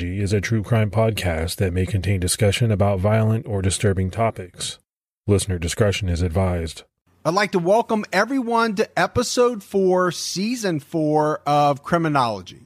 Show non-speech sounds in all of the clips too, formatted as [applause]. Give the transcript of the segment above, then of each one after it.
Is a true crime podcast that may contain discussion about violent or disturbing topics. Listener discretion is advised. I'd like to welcome everyone to episode four, season four of Criminology.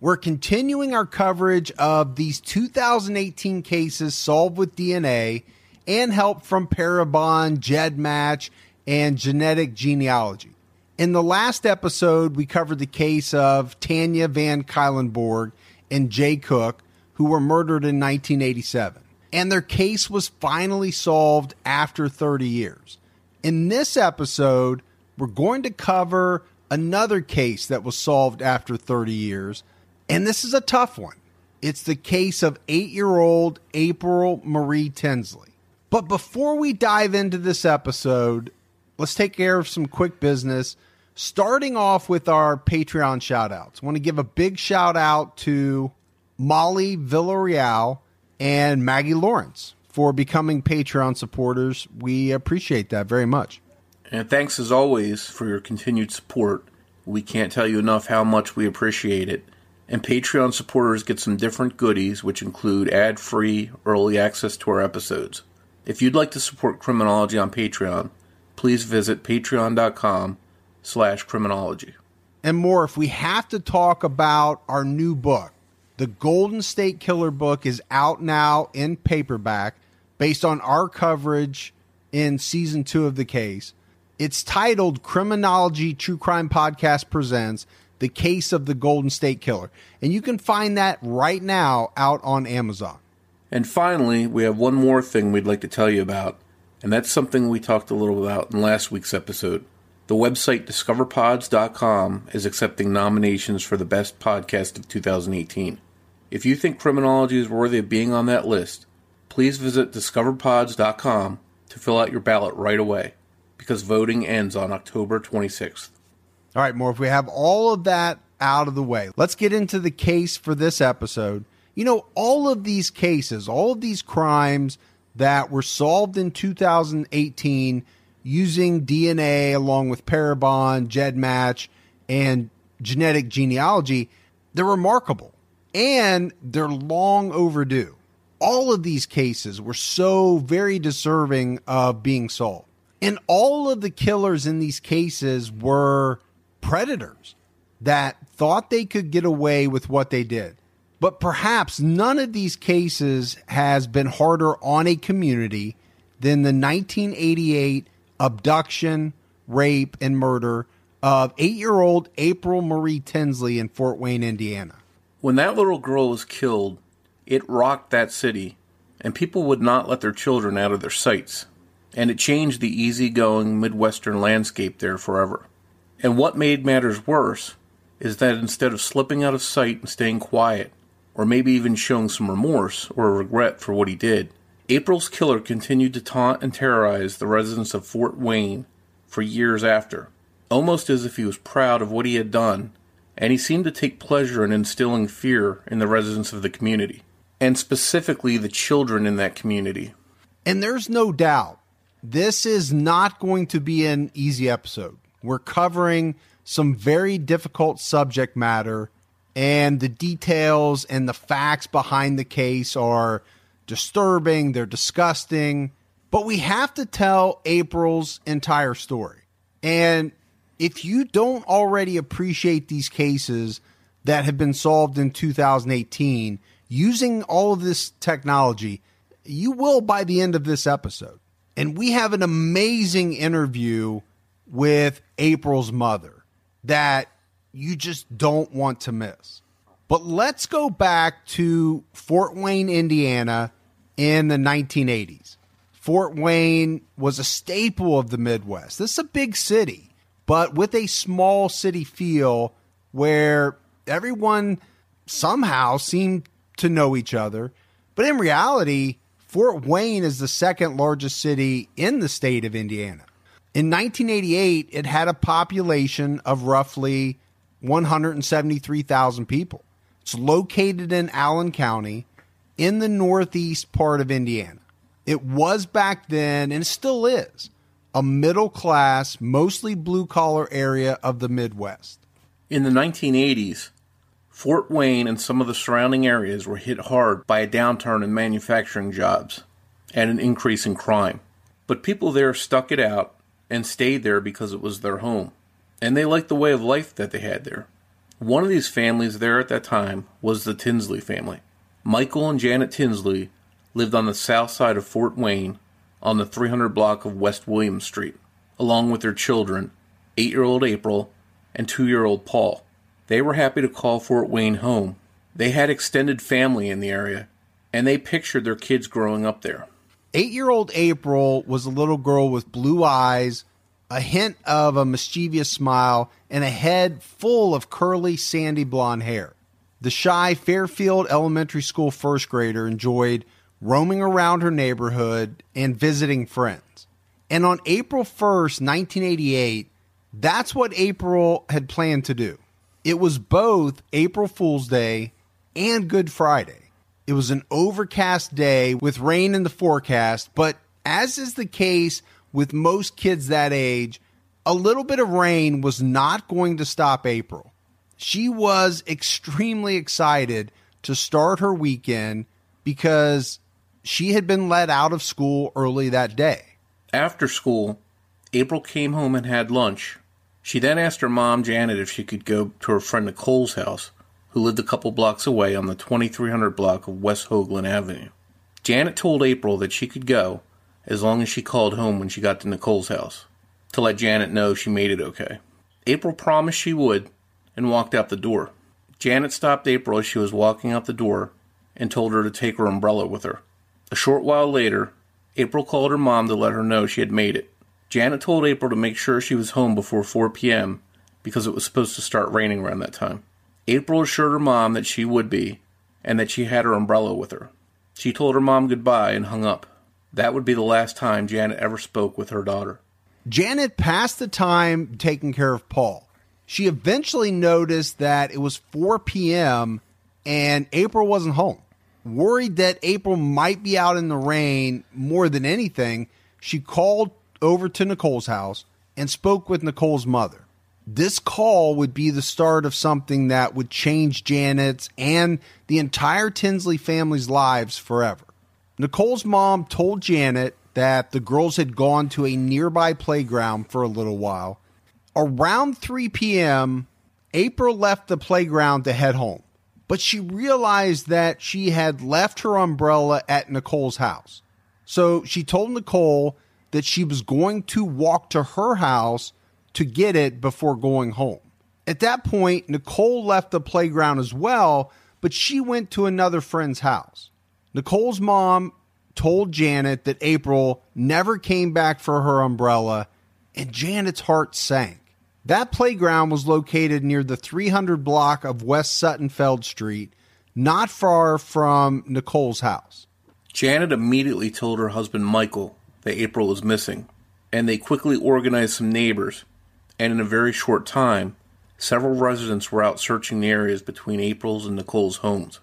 We're continuing our coverage of these 2018 cases solved with DNA and help from Parabon, GEDmatch, and genetic genealogy. In the last episode, we covered the case of Tanya Van Cuylenborg and Jay Cook, who were murdered in 1987. And their case was finally solved after 30 years. In this episode, we're going to cover another case that was solved after 30 years. And this is a tough one. It's the case of eight year old April Marie Tinsley. But before we dive into this episode, let's take care of some quick business starting off with our Patreon shout outs. I want to give a big shout out to Molly Villarreal and Maggie Lawrence for becoming Patreon supporters. We appreciate that very much. And thanks as always for your continued support. We can't tell you enough how much we appreciate it. And Patreon supporters get some different goodies, which include ad free early access to our episodes. If you'd like to support Criminology on Patreon, please visit patreon.com slash criminology. And more, if we have to talk about our new book, the Golden State Killer book is out now in paperback based on our coverage in season two of the case. It's titled Criminology True Crime Podcast Presents The Case of the Golden State Killer. And you can find that right now out on Amazon. And finally, we have one more thing we'd like to tell you about, and that's something we talked a little about in last week's episode. The website discoverpods.com is accepting nominations for the best podcast of 2018. If you think criminology is worthy of being on that list, please visit discoverpods.com to fill out your ballot right away because voting ends on October 26th. All right, more if we have all of that out of the way, let's get into the case for this episode. You know, all of these cases, all of these crimes that were solved in 2018 using DNA along with Parabon, GEDmatch, and genetic genealogy, they're remarkable and they're long overdue. All of these cases were so very deserving of being solved. And all of the killers in these cases were predators that thought they could get away with what they did. But perhaps none of these cases has been harder on a community than the 1988 abduction, rape, and murder of eight year old April Marie Tinsley in Fort Wayne, Indiana. When that little girl was killed, it rocked that city, and people would not let their children out of their sights. And it changed the easygoing Midwestern landscape there forever. And what made matters worse is that instead of slipping out of sight and staying quiet, or maybe even showing some remorse or regret for what he did, April's killer continued to taunt and terrorize the residents of Fort Wayne for years after, almost as if he was proud of what he had done, and he seemed to take pleasure in instilling fear in the residents of the community, and specifically the children in that community. And there's no doubt this is not going to be an easy episode. We're covering some very difficult subject matter, and the details and the facts behind the case are disturbing, they're disgusting, but we have to tell April's entire story. And if you don't already appreciate these cases that have been solved in 2018 using all of this technology, You will by the end of this episode. And we have an amazing interview with April's mother that you just don't want to miss. But let's go back to Fort Wayne, Indiana in the 1980s. Fort Wayne was a staple of the Midwest. This is a big city, but with a small city feel where everyone somehow seemed to know each other. But in reality, Fort Wayne is the second largest city in the state of Indiana. In 1988, it had a population of roughly 173,000 people. It's located in Allen County in the northeast part of Indiana. It was back then, and it still is, a middle class, mostly blue collar area of the Midwest. In the 1980s, Fort Wayne and some of the surrounding areas were hit hard by a downturn in manufacturing jobs and an increase in crime. But people there stuck it out and stayed there because it was their home, and they liked the way of life that they had there. One of these families there at that time was the Tinsley family. Michael and Janet Tinsley lived on the south side of Fort Wayne on the 300 block of West William Street, along with their children, 8 year old April and 2 year old Paul. They were happy to call Fort Wayne home. They had extended family in the area, and they pictured their kids growing up there. Eight year old April was a little girl with blue eyes, a hint of a mischievous smile, and a head full of curly, sandy blonde hair. The shy Fairfield Elementary School first grader enjoyed roaming around her neighborhood and visiting friends. And on April 1st, 1988, that's what April had planned to do. It was both April Fool's Day and Good Friday. It was an overcast day with rain in the forecast, but as is the case with most kids that age, a little bit of rain was not going to stop April. She was extremely excited to start her weekend because she had been let out of school early that day. After school, April came home and had lunch. She then asked her mom, Janet, if she could go to her friend Nicole's house, who lived a couple blocks away on the 2300 block of West Hoagland Avenue. Janet told April that she could go as long as she called home when she got to Nicole's house to let Janet know she made it okay. April promised she would and walked out the door. Janet stopped April as she was walking out the door and told her to take her umbrella with her. A short while later, April called her mom to let her know she had made it. Janet told April to make sure she was home before 4 p.m. because it was supposed to start raining around that time. April assured her mom that she would be and that she had her umbrella with her. She told her mom goodbye and hung up. That would be the last time Janet ever spoke with her daughter. Janet passed the time taking care of Paul. She eventually noticed that it was 4 p.m. and April wasn't home. Worried that April might be out in the rain more than anything, she called over to Nicole's house and spoke with Nicole's mother. This call would be the start of something that would change Janet's and the entire Tinsley family's lives forever. Nicole's mom told Janet that the girls had gone to a nearby playground for a little while. Around 3 p.m., April left the playground to head home, but she realized that she had left her umbrella at Nicole's house. So she told Nicole that she was going to walk to her house to get it before going home. At that point, Nicole left the playground as well, but she went to another friend's house. Nicole's mom told Janet that April never came back for her umbrella, and Janet's heart sank. That playground was located near the 300 block of West Sutenfield Street, not far from Nicole's house. Janet immediately told her husband Michael that April was missing, and they quickly organized some neighbors, and in a very short time, several residents were out searching the areas between April's and Nicole's homes.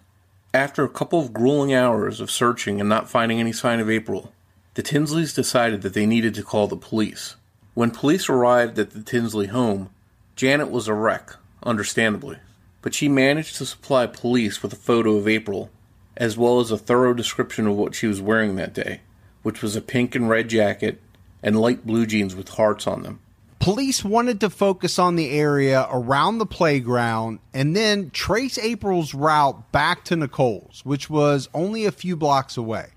After a couple of grueling hours of searching and not finding any sign of April, the Tinsleys decided that they needed to call the police. When police arrived at the Tinsley home, Janet was a wreck, understandably, but she managed to supply police with a photo of April, as well as a thorough description of what she was wearing that day which was a pink and red jacket and light blue jeans with hearts on them. Police wanted to focus on the area around the playground and then trace April's route back to Nicole's, which was only a few blocks away.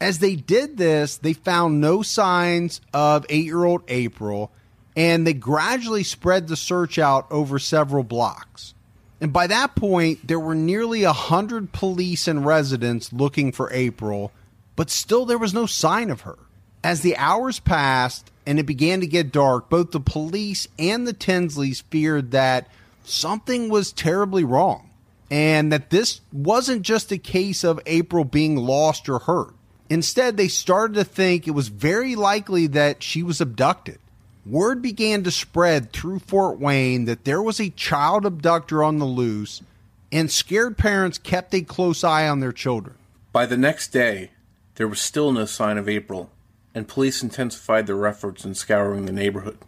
As they did this, they found no signs of eight year old April, and they gradually spread the search out over several blocks. And by that point, there were nearly a hundred police and residents looking for April, but still there was no sign of her. As the hours passed and it began to get dark, both the police and the Tinsleys feared that something was terribly wrong and that this wasn't just a case of April being lost or hurt. Instead, they started to think it was very likely that she was abducted. Word began to spread through Fort Wayne that there was a child abductor on the loose, and scared parents kept a close eye on their children. By the next day, there was still no sign of April, and police intensified their efforts in scouring the neighborhood.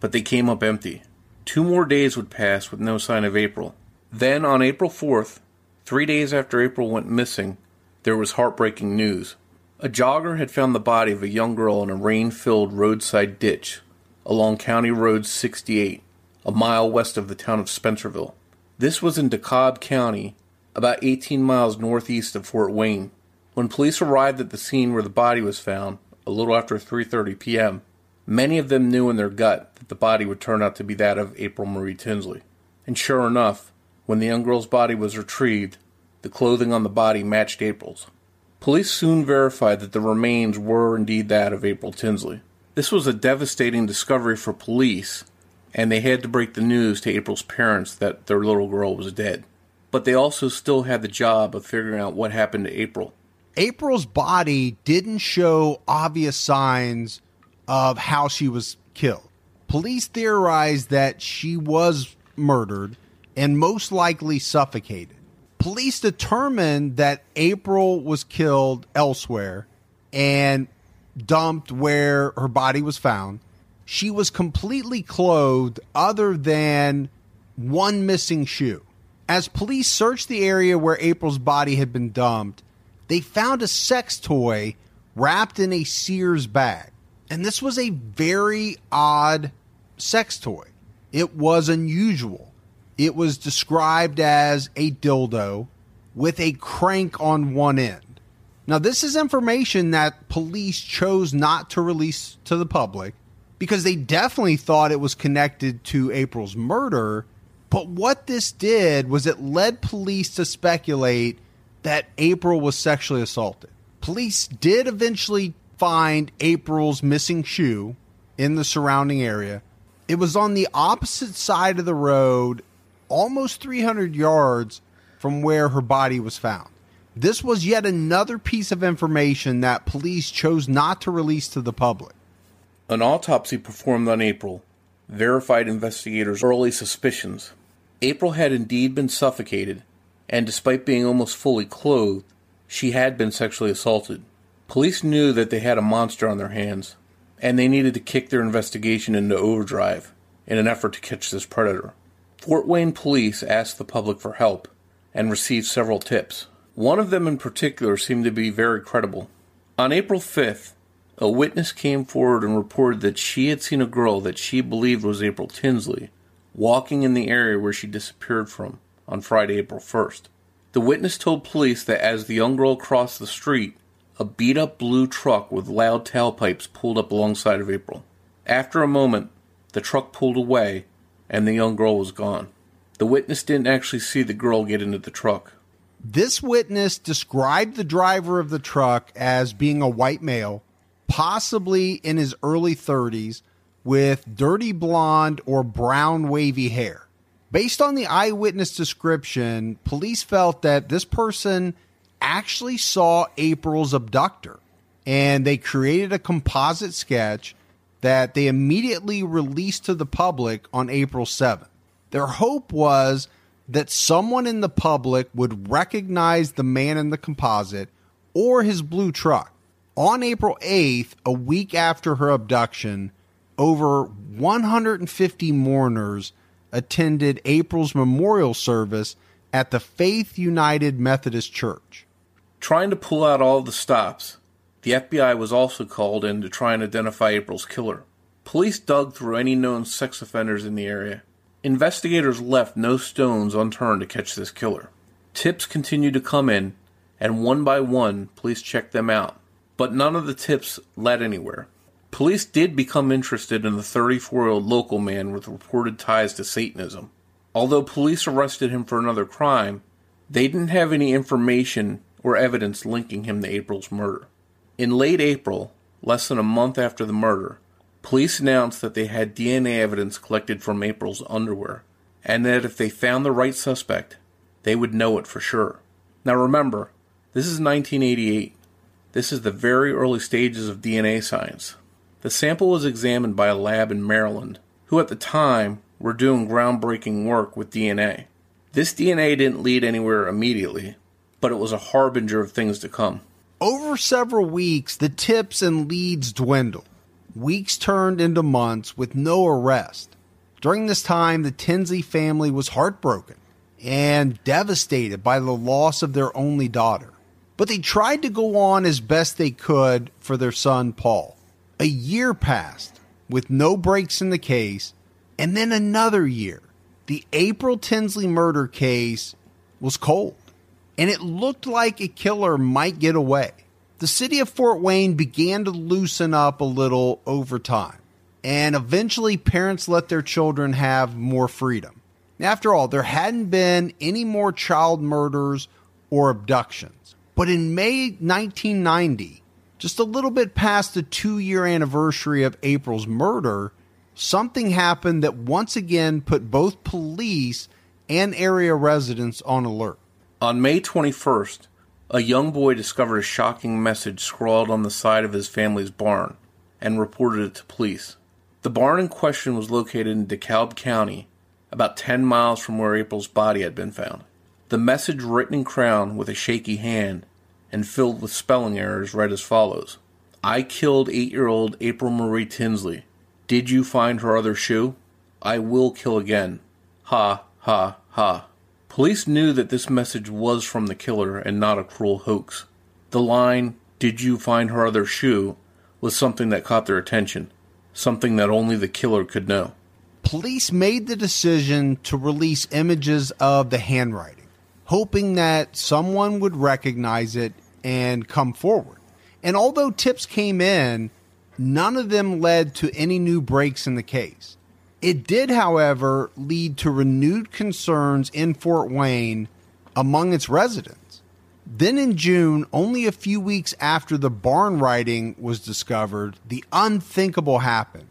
But they came up empty. Two more days would pass with no sign of April. Then, on April 4th, three days after April went missing, there was heartbreaking news. A jogger had found the body of a young girl in a rain filled roadside ditch along County Road 68, a mile west of the town of Spencerville. This was in DeKalb County, about 18 miles northeast of Fort Wayne. When police arrived at the scene where the body was found, a little after 3:30 p.m., many of them knew in their gut that the body would turn out to be that of April Marie Tinsley. And sure enough, when the young girl's body was retrieved, the clothing on the body matched April's. Police soon verified that the remains were indeed that of April Tinsley. This was a devastating discovery for police, and they had to break the news to April's parents that their little girl was dead. But they also still had the job of figuring out what happened to April. April's body didn't show obvious signs of how she was killed. Police theorized that she was murdered and most likely suffocated. Police determined that April was killed elsewhere and dumped where her body was found. She was completely clothed, other than one missing shoe. As police searched the area where April's body had been dumped, they found a sex toy wrapped in a Sears bag. And this was a very odd sex toy. It was unusual. It was described as a dildo with a crank on one end. Now, this is information that police chose not to release to the public because they definitely thought it was connected to April's murder. But what this did was it led police to speculate that April was sexually assaulted. Police did eventually find April's missing shoe in the surrounding area. It was on the opposite side of the road, almost 300 yards from where her body was found. This was yet another piece of information that police chose not to release to the public. An autopsy performed on April verified investigators' early suspicions. April had indeed been suffocated, and despite being almost fully clothed, she had been sexually assaulted. Police knew that they had a monster on their hands, and they needed to kick their investigation into overdrive in an effort to catch this predator. Fort Wayne police asked the public for help and received several tips. One of them in particular seemed to be very credible. On April 5th, a witness came forward and reported that she had seen a girl that she believed was April Tinsley walking in the area where she disappeared from on Friday, April 1st. The witness told police that as the young girl crossed the street, a beat up blue truck with loud tailpipes pulled up alongside of April. After a moment, the truck pulled away and the young girl was gone. The witness didn't actually see the girl get into the truck. This witness described the driver of the truck as being a white male, possibly in his early 30s, with dirty blonde or brown wavy hair. Based on the eyewitness description, police felt that this person actually saw April's abductor and they created a composite sketch that they immediately released to the public on April 7th. Their hope was that someone in the public would recognize the man in the composite or his blue truck. On April 8th, a week after her abduction, over 150 mourners attended April's memorial service at the Faith United Methodist Church. Trying to pull out all the stops, the FBI was also called in to try and identify April's killer. Police dug through any known sex offenders in the area. Investigators left no stones unturned to catch this killer. Tips continued to come in, and one by one, police checked them out. but none of the tips led anywhere. Police did become interested in the 34 year old local man with reported ties to Satanism. Although police arrested him for another crime, they didn't have any information or evidence linking him to April's murder. In late April, less than a month after the murder, police announced that they had DNA evidence collected from April's underwear, and that if they found the right suspect, they would know it for sure. Now remember, this is 1988. This is the very early stages of DNA science. The sample was examined by a lab in Maryland, who at the time were doing groundbreaking work with DNA. This DNA didn't lead anywhere immediately, but it was a harbinger of things to come. Over several weeks, the tips and leads dwindled. Weeks turned into months with no arrest. During this time, the Tinsley family was heartbroken and devastated by the loss of their only daughter. But they tried to go on as best they could for their son, Paul. A year passed with no breaks in the case, and then another year. The April Tinsley murder case was cold, and it looked like a killer might get away. The city of Fort Wayne began to loosen up a little over time, and eventually parents let their children have more freedom. After all, there hadn't been any more child murders or abductions. But in May 1990, just a little bit past the two year anniversary of April's murder, something happened that once again put both police and area residents on alert. On May 21st, a young boy discovered a shocking message scrawled on the side of his family's barn and reported it to police. The barn in question was located in DeKalb County, about 10 miles from where April's body had been found. The message, written in crayon with a shaky hand and filled with spelling errors, read as follows I killed eight year old April Marie Tinsley. Did you find her other shoe? I will kill again. Ha, ha, ha. Police knew that this message was from the killer and not a cruel hoax. The line, Did you find her other shoe? was something that caught their attention, something that only the killer could know. Police made the decision to release images of the handwriting, hoping that someone would recognize it and come forward. And although tips came in, none of them led to any new breaks in the case. It did, however, lead to renewed concerns in Fort Wayne among its residents. Then in June, only a few weeks after the barn writing was discovered, the unthinkable happened.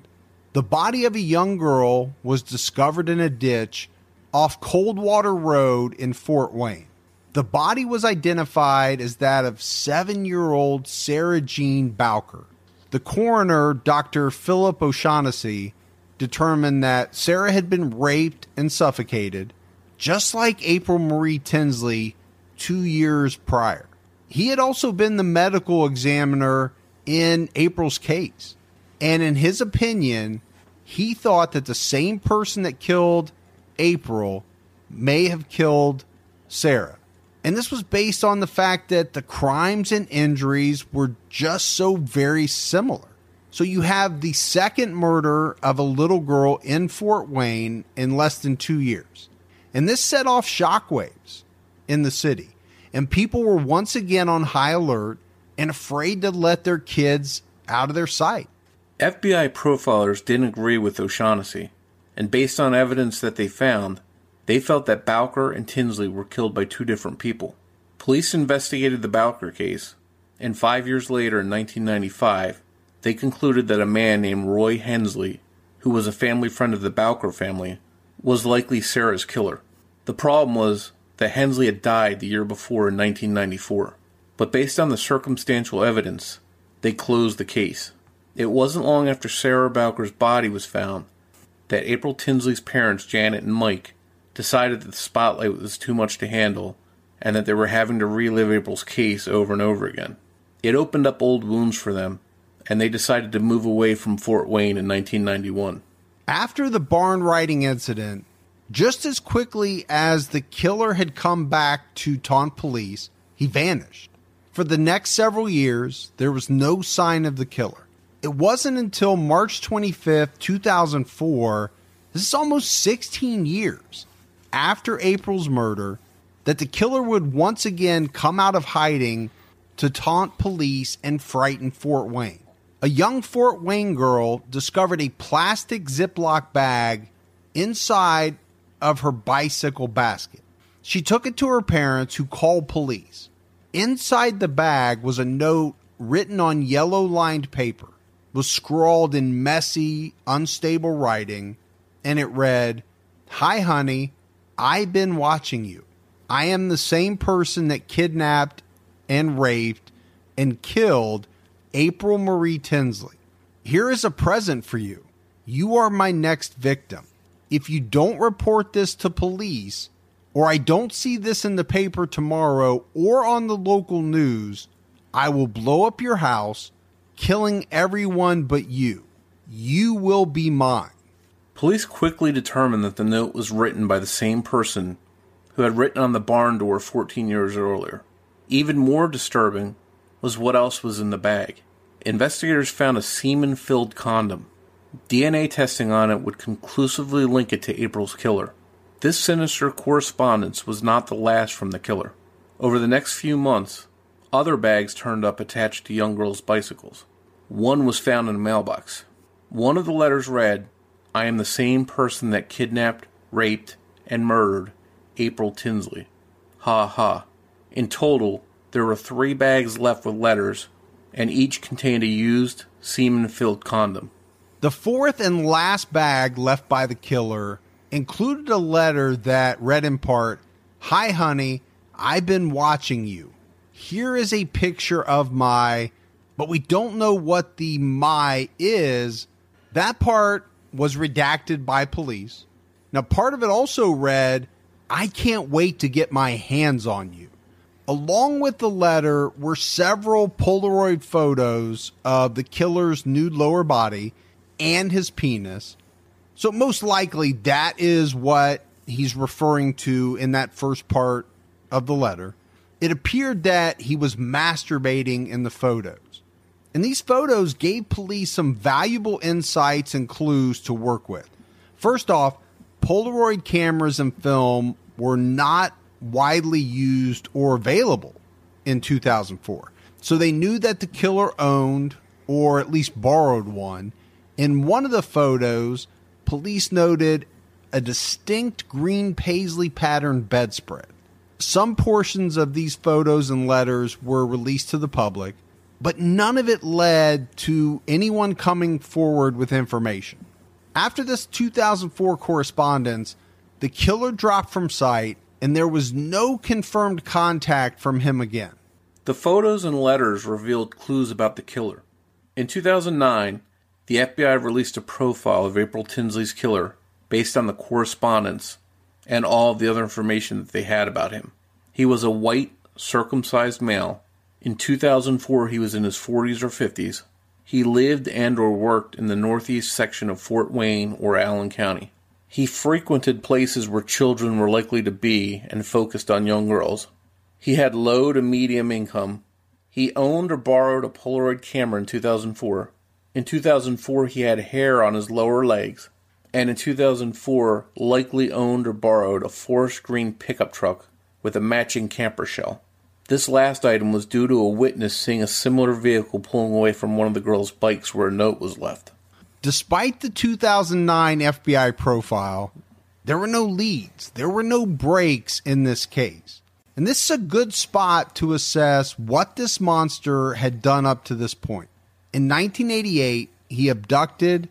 The body of a young girl was discovered in a ditch off Coldwater Road in Fort Wayne. The body was identified as that of seven year old Sarah Jean Bowker. The coroner, Dr. Philip O'Shaughnessy, determined that Sarah had been raped and suffocated, just like April Marie Tinsley two years prior. He had also been the medical examiner in April's case. And in his opinion, he thought that the same person that killed April may have killed Sarah. And this was based on the fact that the crimes and injuries were just so very similar. So you have the second murder of a little girl in Fort Wayne in less than two years. And this set off shockwaves in the city. And people were once again on high alert and afraid to let their kids out of their sight. FBI profilers didn't agree with O'Shaughnessy, and based on evidence that they found, they felt that Bowker and Tinsley were killed by two different people. Police investigated the Bowker case, and five years later, in 1995, they concluded that a man named Roy Hensley, who was a family friend of the Bowker family, was likely Sarah's killer. The problem was that Hensley had died the year before in 1994, but based on the circumstantial evidence, they closed the case. It wasn't long after Sarah Bowker's body was found that April Tinsley's parents, Janet and Mike, decided that the spotlight was too much to handle and that they were having to relive April's case over and over again. It opened up old wounds for them, and they decided to move away from Fort Wayne in 1991. After the barn riding incident, just as quickly as the killer had come back to taunt police, he vanished. For the next several years, there was no sign of the killer. It wasn't until March 25th, 2004, this is almost 16 years, after April's murder that the killer would once again come out of hiding to taunt police and frighten Fort Wayne. A young Fort Wayne girl discovered a plastic Ziploc bag inside of her bicycle basket. She took it to her parents, who called police. Inside the bag was a note written on yellow lined paper, was scrawled in messy, unstable writing, and it read, Hi, honey, I've been watching you. I am the same person that kidnapped and raped and killed April Marie Tinsley. Here is a present for you. You are my next victim. If you don't report this to police, or I don't see this in the paper tomorrow or on the local news, I will blow up your house, killing everyone but you. You will be mine. Police quickly determined that the note was written by the same person who had written on the barn door 14 years earlier. Even more disturbing was what else was in the bag. Investigators found a semen filled condom. DNA testing on it would conclusively link it to April's killer. This sinister correspondence was not the last from the killer. Over the next few months, other bags turned up attached to young girls' bicycles. One was found in a mailbox. One of the letters read, I am the same person that kidnapped, raped, and murdered April Tinsley. Ha ha. In total, there were three bags left with letters, and each contained a used, semen filled condom. The fourth and last bag left by the killer included a letter that read in part Hi, honey, I've been watching you. Here is a picture of my, but we don't know what the my is. That part was redacted by police. Now, part of it also read, I can't wait to get my hands on you. Along with the letter were several Polaroid photos of the killer's nude lower body and his penis. So, most likely, that is what he's referring to in that first part of the letter. It appeared that he was masturbating in the photos. And these photos gave police some valuable insights and clues to work with. First off, Polaroid cameras and film were not widely used or available in 2004. So they knew that the killer owned or at least borrowed one. In one of the photos, police noted a distinct green paisley pattern bedspread. Some portions of these photos and letters were released to the public, but none of it led to anyone coming forward with information. After this 2004 correspondence, the killer dropped from sight and there was no confirmed contact from him again. The photos and letters revealed clues about the killer. In 2009, the FBI released a profile of April Tinsley's killer based on the correspondence and all of the other information that they had about him. He was a white, circumcised male. In 2004, he was in his 40s or 50s. He lived and or worked in the northeast section of Fort Wayne or Allen County. He frequented places where children were likely to be and focused on young girls. He had low to medium income. He owned or borrowed a Polaroid camera in 2004. In 2004, he had hair on his lower legs. And in 2004, likely owned or borrowed a forest green pickup truck with a matching camper shell. This last item was due to a witness seeing a similar vehicle pulling away from one of the girls' bikes where a note was left. Despite the 2009 FBI profile, there were no leads, there were no breaks in this case. And this is a good spot to assess what this monster had done up to this point. In 1988, he abducted,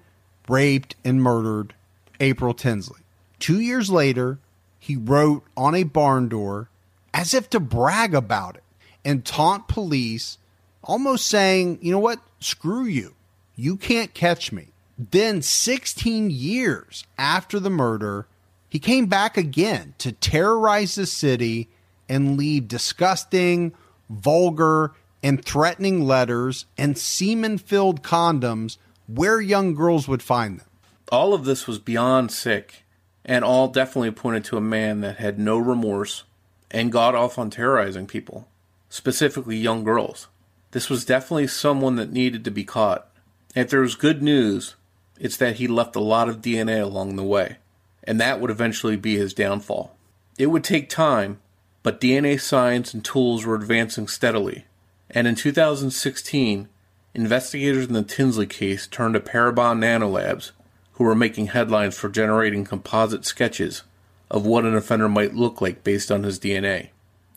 raped, and murdered April Tinsley. Two years later, he wrote on a barn door as if to brag about it and taunt police, almost saying, you know what, screw you. You can't catch me. Then, 16 years after the murder, he came back again to terrorize the city and leave disgusting, vulgar, and threatening letters and semen filled condoms where young girls would find them. All of this was beyond sick, and all definitely pointed to a man that had no remorse and got off on terrorizing people, specifically young girls. This was definitely someone that needed to be caught. If there was good news, it's that he left a lot of DNA along the way, and that would eventually be his downfall. It would take time, but DNA science and tools were advancing steadily, And in 2016, investigators in the Tinsley case turned to Parabon Nanolabs, who were making headlines for generating composite sketches of what an offender might look like based on his DNA.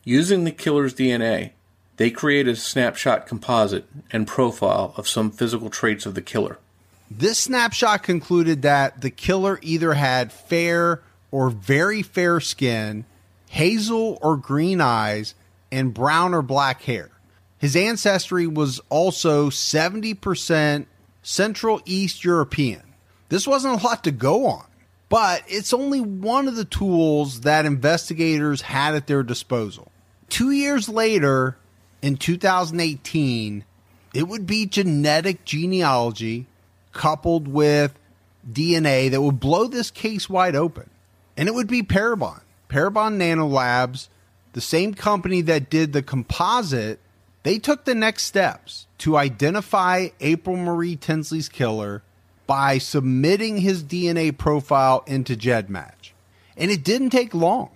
Using the killer's DNA, they created a snapshot composite and profile of some physical traits of the killer. This snapshot concluded that the killer either had fair or very fair skin, hazel or green eyes, and brown or black hair. His ancestry was also 70% Central East European. This wasn't a lot to go on, but it's only one of the tools that investigators had at their disposal. Two years later, in 2018, it would be genetic genealogy coupled with DNA that would blow this case wide open. And it would be Parabon. Parabon Nanolabs, the same company that did the composite, they took the next steps to identify April Marie Tinsley's killer by submitting his DNA profile into GEDmatch. And it didn't take long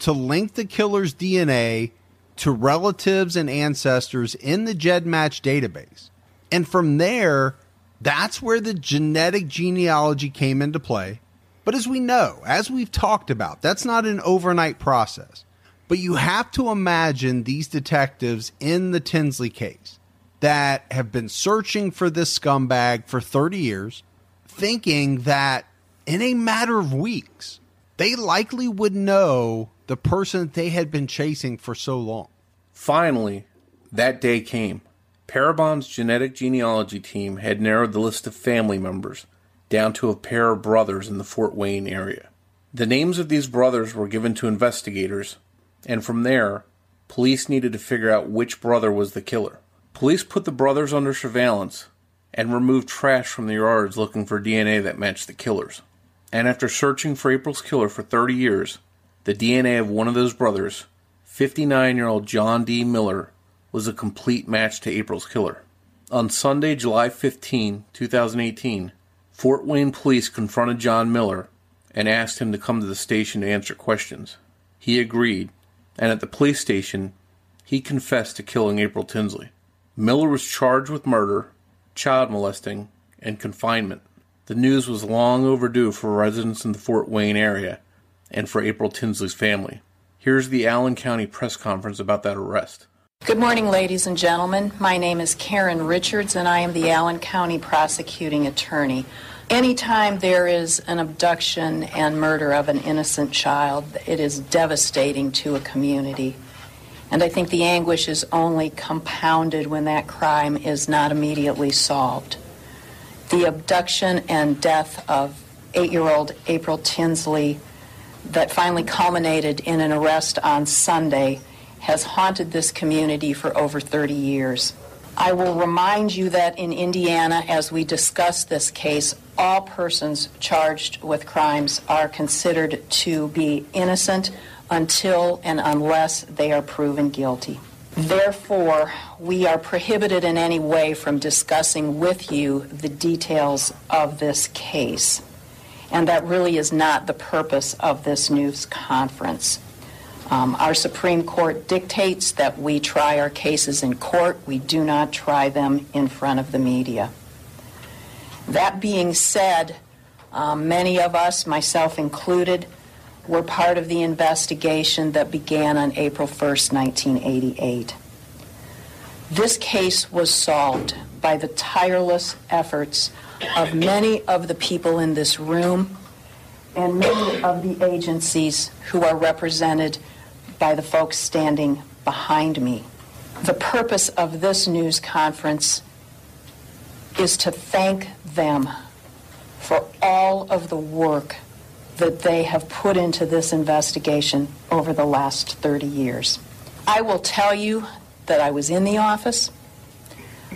to link the killer's DNA to relatives and ancestors in the GEDmatch database. And from there, that's where the genetic genealogy came into play. But as we know, as we've talked about, that's not an overnight process. But you have to imagine these detectives in the Tinsley case that have been searching for this scumbag for 30 years, thinking that in a matter of weeks, they likely would know the person they had been chasing for so long. Finally, that day came. Parabon's genetic genealogy team had narrowed the list of family members down to a pair of brothers in the Fort Wayne area. The names of these brothers were given to investigators, and from there, police needed to figure out which brother was the killer. Police put the brothers under surveillance and removed trash from the yards looking for DNA that matched the killers. And after searching for April's killer for 30 years, the DNA of one of those brothers 59 year old John D. Miller was a complete match to April's killer. On Sunday, July 15, 2018, Fort Wayne police confronted John Miller and asked him to come to the station to answer questions. He agreed, and at the police station, he confessed to killing April Tinsley. Miller was charged with murder, child molesting, and confinement. The news was long overdue for residents in the Fort Wayne area and for April Tinsley's family. Here's the Allen County press conference about that arrest. Good morning, ladies and gentlemen. My name is Karen Richards, and I am the Allen County prosecuting attorney. Anytime there is an abduction and murder of an innocent child, it is devastating to a community. And I think the anguish is only compounded when that crime is not immediately solved. The abduction and death of eight year old April Tinsley that finally culminated in an arrest on Sunday has haunted this community for over 30 years. I will remind you that in Indiana, as we discuss this case, all persons charged with crimes are considered to be innocent until and unless they are proven guilty. Therefore, we are prohibited in any way from discussing with you the details of this case. And that really is not the purpose of this news conference. Um, our Supreme Court dictates that we try our cases in court. We do not try them in front of the media. That being said, um, many of us, myself included, were part of the investigation that began on April 1st, 1988. This case was solved by the tireless efforts of many of the people in this room and many of the agencies who are represented by the folks standing behind me. The purpose of this news conference is to thank them for all of the work that they have put into this investigation over the last 30 years. I will tell you that I was in the office.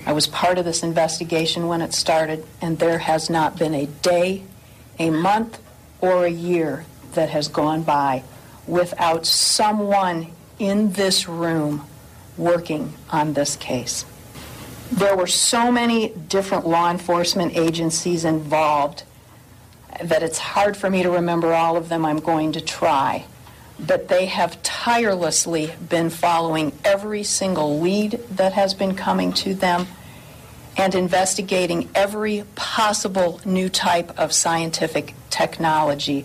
I was part of this investigation when it started, and there has not been a day, a month, or a year that has gone by without someone in this room working on this case. There were so many different law enforcement agencies involved that it's hard for me to remember all of them. I'm going to try. but they have tirelessly been following every single lead that has been coming to them and investigating every possible new type of scientific technology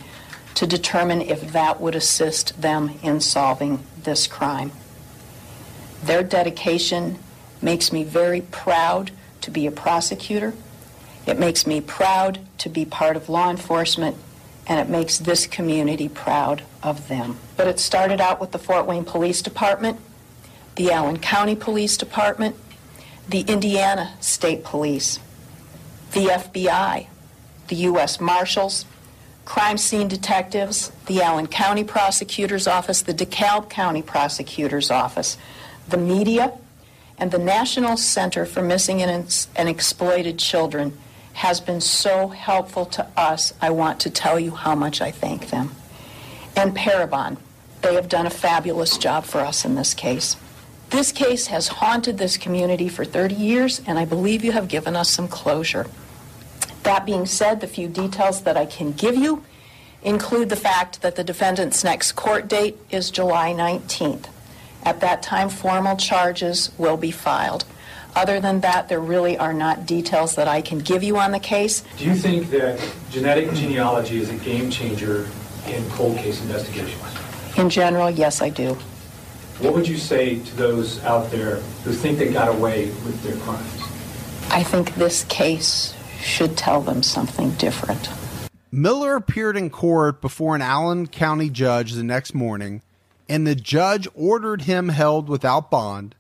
to determine if that would assist them in solving this crime. Their dedication makes me very proud to be a prosecutor. It makes me proud to be part of law enforcement, and it makes this community proud of them. But it started out with the Fort Wayne Police Department, the Allen County Police Department, the Indiana State Police, the FBI, the U.S. Marshals, crime scene detectives, the Allen County Prosecutor's Office, the DeKalb County Prosecutor's Office, the media, and the National Center for Missing and, and Exploited Children has been so helpful to us. I want to tell you how much I thank them. And Parabon, they have done a fabulous job for us in this case. This case has haunted this community for 30 years, and I believe you have given us some closure. That being said, the few details that I can give you include the fact that the defendant's next court date is July 19th. At that time, formal charges will be filed. Other than that, there really are not details that I can give you on the case. Do you think that genetic genealogy is a game changer in cold case investigations? In general, yes, I do. What would you say to those out there who think they got away with their crimes? I think this case should tell them something different. Miller appeared in court before an Allen County judge the next morning, and the judge ordered him held without bond,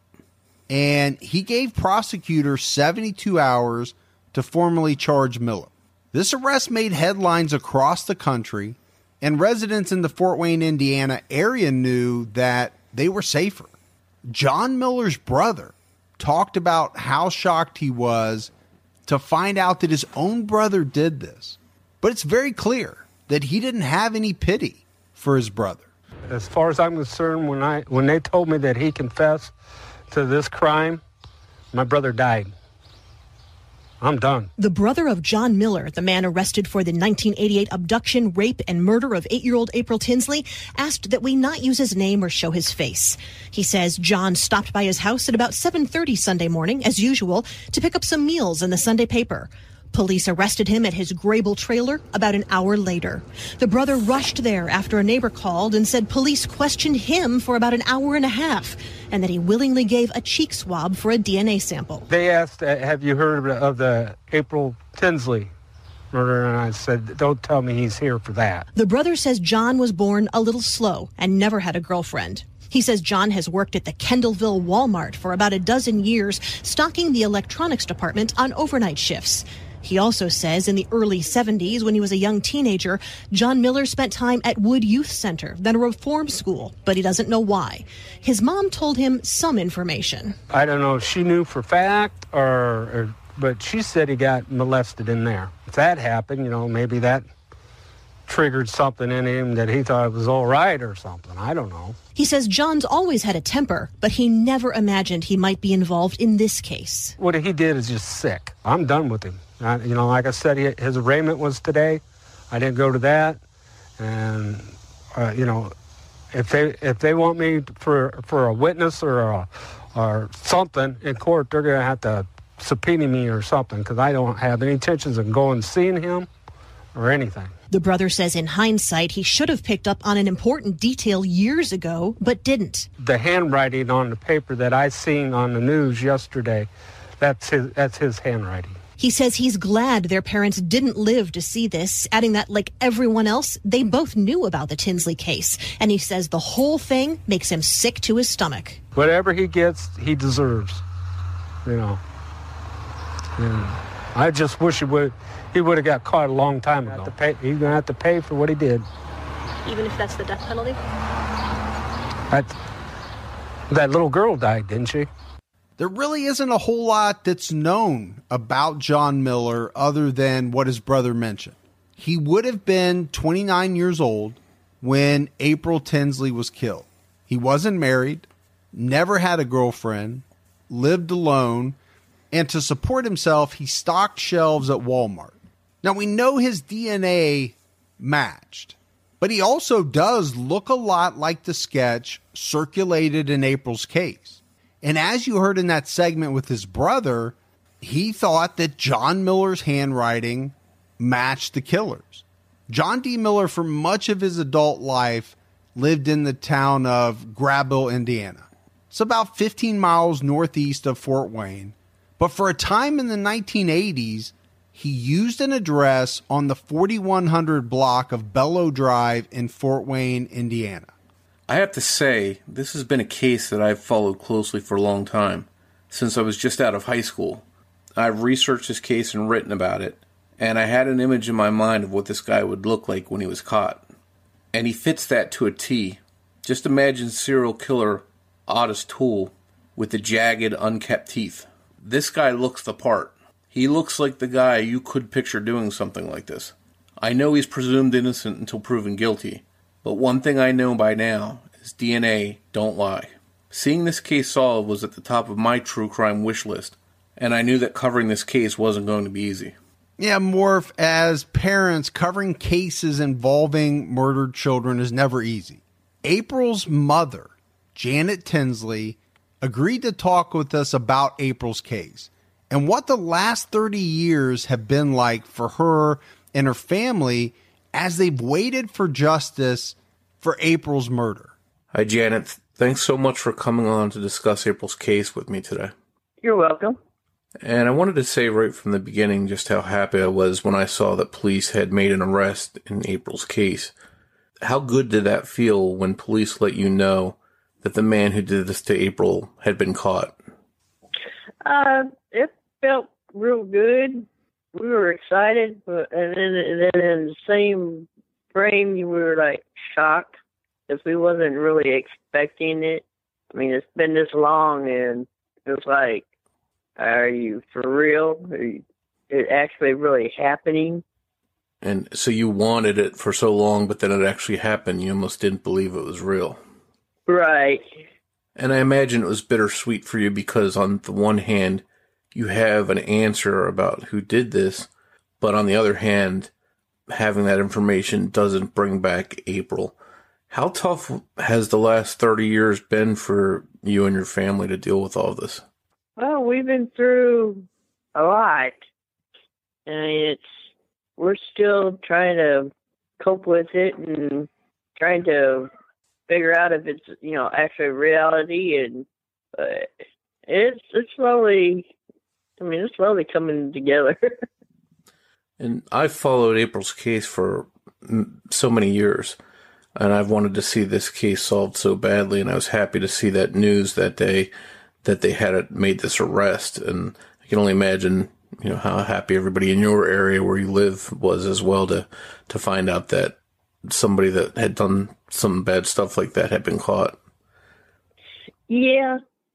and he gave prosecutors 72 hours to formally charge Miller. This arrest made headlines across the country, and residents in the Fort Wayne, Indiana area knew that they were safer. John Miller's brother talked about how shocked he was to find out that his own brother did this. But it's very clear that he didn't have any pity for his brother. As far as I'm concerned, when I when they told me that he confessed to this crime, my brother died. I'm done. The brother of John Miller, the man arrested for the 1988 abduction, rape, and murder of eight year old April Tinsley, asked that we not use his name or show his face. He says John stopped by his house at about 7.30 Sunday morning, as usual, to pick up some meals in the Sunday paper. Police arrested him at his Grabill trailer about an hour later. The brother rushed there after a neighbor called and said police questioned him for about an hour and a half and that he willingly gave a cheek swab for a DNA sample. They asked, uh, Have you heard of the April Tinsley murder? And I said, Don't tell me he's here for that. The brother says John was born a little slow and never had a girlfriend. He says John has worked at the Kendallville Walmart for about a dozen years, stocking the electronics department on overnight shifts. He also says in the early 70s, when he was a young teenager, John Miller spent time at Wood Youth Center, then a reform school, but he doesn't know why. His mom told him some information. I don't know if she knew for fact or, or but she said he got molested in there. If that happened, you know, maybe that triggered something in him that he thought was all right or something. I don't know. He says John's always had a temper, but he never imagined he might be involved in this case. What he did is just sick. I'm done with him. I, you know, like I said, he, his arraignment was today. I didn't go to that, and uh, you know, if they if they want me for for a witness or a, or something in court, they're gonna have to subpoena me or something because I don't have any intentions of going and seeing him or anything. The brother says in hindsight he should have picked up on an important detail years ago, but didn't. The handwriting on the paper that I seen on the news yesterday, that's his, that's his handwriting. He says he's glad their parents didn't live to see this, adding that, like everyone else, they both knew about the Tinsley case. And he says the whole thing makes him sick to his stomach. Whatever he gets, he deserves. You know. And I just wish he would he would have got caught a long time ago. Pay, he's gonna have to pay for what he did. Even if that's the death penalty? That, that little girl died, didn't she? There really isn't a whole lot that's known about John Miller other than what his brother mentioned. He would have been 29 years old when April Tinsley was killed. He wasn't married, never had a girlfriend, lived alone, and to support himself, he stocked shelves at Walmart. Now we know his DNA matched, But he also does look a lot like the sketch circulated in April's case. And as you heard in that segment with his brother, he thought that John Miller's handwriting matched the killer's. John D. Miller, for much of his adult life, lived in the town of Grabill, Indiana. It's about 15 miles northeast of Fort Wayne. But for a time in the 1980s, he used an address on the 4100 block of Bellow Drive in Fort Wayne, Indiana. I have to say, this has been a case that I've followed closely for a long time, since I was just out of high school. I've researched this case and written about it, and I had an image in my mind of what this guy would look like when he was caught. And he fits that to a T. Just imagine serial killer Ottis Toole with the jagged, unkept teeth. This guy looks the part. He looks like the guy you could picture doing something like this. I know he's presumed innocent until proven guilty, but one thing I know by now is DNA don't lie. Seeing this case solved was at the top of my true crime wish list, and I knew that covering this case wasn't going to be easy. Yeah, Morph, as parents, covering cases involving murdered children is never easy. April's mother, Janet Tinsley, agreed to talk with us about April's case and what the last 30 years have been like for her and her family as they've waited for justice for April's murder. Hi, Janet. Thanks so much for coming on to discuss April's case with me today. You're welcome. And I wanted to say right from the beginning just how happy I was when I saw that police had made an arrest in April's case. How good did that feel when police let you know that the man who did this to April had been caught? Uh, it felt real good. We were excited, but and then, and then in the same frame, we were like shocked because we wasn't really expecting it. I mean, it's been this long, and it was like are you for real? Are you, it actually really happening? And so you wanted it for so long, but then it actually happened. You almost didn't believe it was real. Right. And I imagine it was bittersweet for you because, on the one hand, you have an answer about who did this, but on the other hand, having that information doesn't bring back April. How tough has the last 30 years been for you and your family to deal with all this? Well, we've been through a lot, and it's we're still trying to cope with it and trying to figure out if it's you know actually reality, and uh, it's it's slowly. I mean, it's slowly coming together. [laughs] and I've followed April's case for so many years, and I've wanted to see this case solved so badly, and I was happy to see that news that day that they had made this arrest. And I can only imagine, you know, how happy everybody in your area where you live was as well to, to find out that somebody that had done some bad stuff like that had been caught.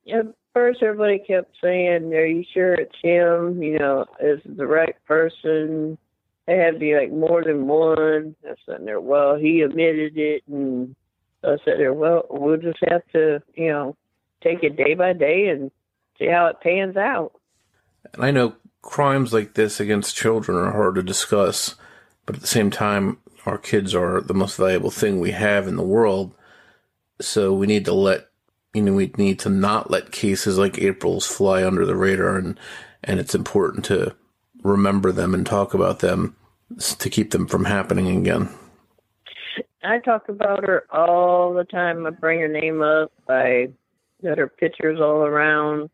Yeah. First, everybody kept saying, Are you sure it's him? You know, is the right person? They had to be like more than one. I said there, well, he admitted it. And I said there, well, we'll just have to, you know, take it day by day and see how it pans out. And I know crimes like this against children are hard to discuss, but at the same time, our kids are the most valuable thing we have in the world. So we need to let, you know, we need to not let cases like April's fly under the radar and, and it's important to remember them and talk about them to keep them from happening again. I talk about her all the time. I bring her name up. I got her pictures all around.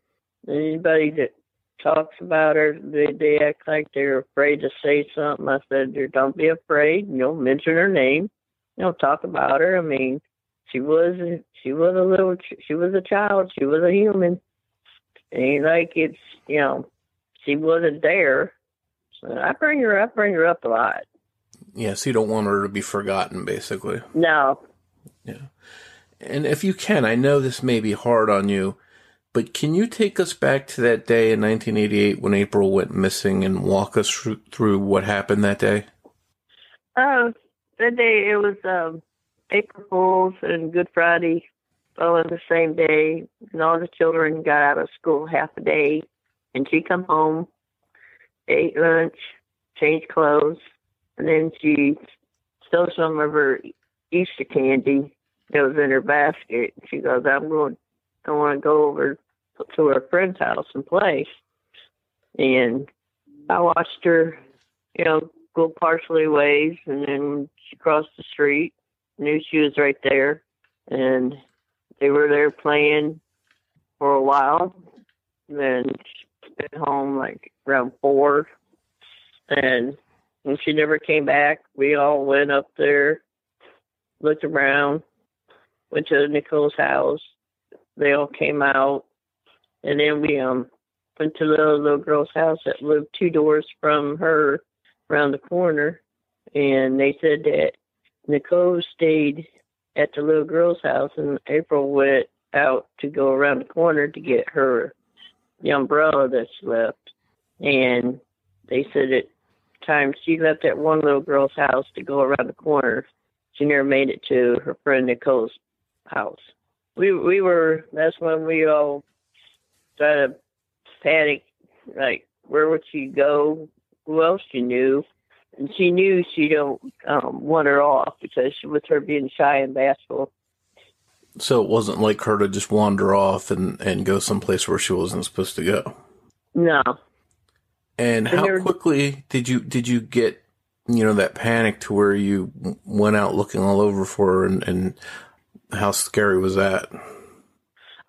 Anybody that talks about her, they they act like they're afraid to say something. I said, "Don't be afraid. You know, mention her name. You know, talk about her. I mean, she was she was a little she was a child. She was a human. Ain't like it's you know, she wasn't there. So I bring her I bring her up a lot. Yes, you don't want her to be forgotten, basically. No. Yeah. And if you can, I know this may be hard on you, but can you take us back to that day in 1988 when April went missing and walk us through what happened that day? Oh, that day it was um, April Fools and Good Friday all on the same day, and all the children got out of school half a day, and she come home, ate lunch, changed clothes, and then she stole some of her Easter candy that was in her basket. She goes, I'm going, I want to go over to her friend's house and play. And I watched her, you know, go partially ways, and then she crossed the street. Knew she was right there, and they were there playing for a while. Then she went home like around four, and when she never came back, we all went up there, looked around, went to Nicole's house. They all came out, and then we um went to the little girl's house that lived two doors from her around the corner, and they said that Nicole stayed at the little girl's house, and April went out to go around the corner to get her the umbrella that she left. And they said at time she left at one little girl's house to go around the corner, she never made it to her friend Nicole's house. We we were that's when we all started panic, like where would she go? Who else she knew? And she knew she don't um, want her off because she, with her being shy and bashful. So it wasn't like her to just wander off and, and go someplace where she wasn't supposed to go. No. And how quickly did you did you get you know that panic to where you went out looking all over for her and, and how scary was that?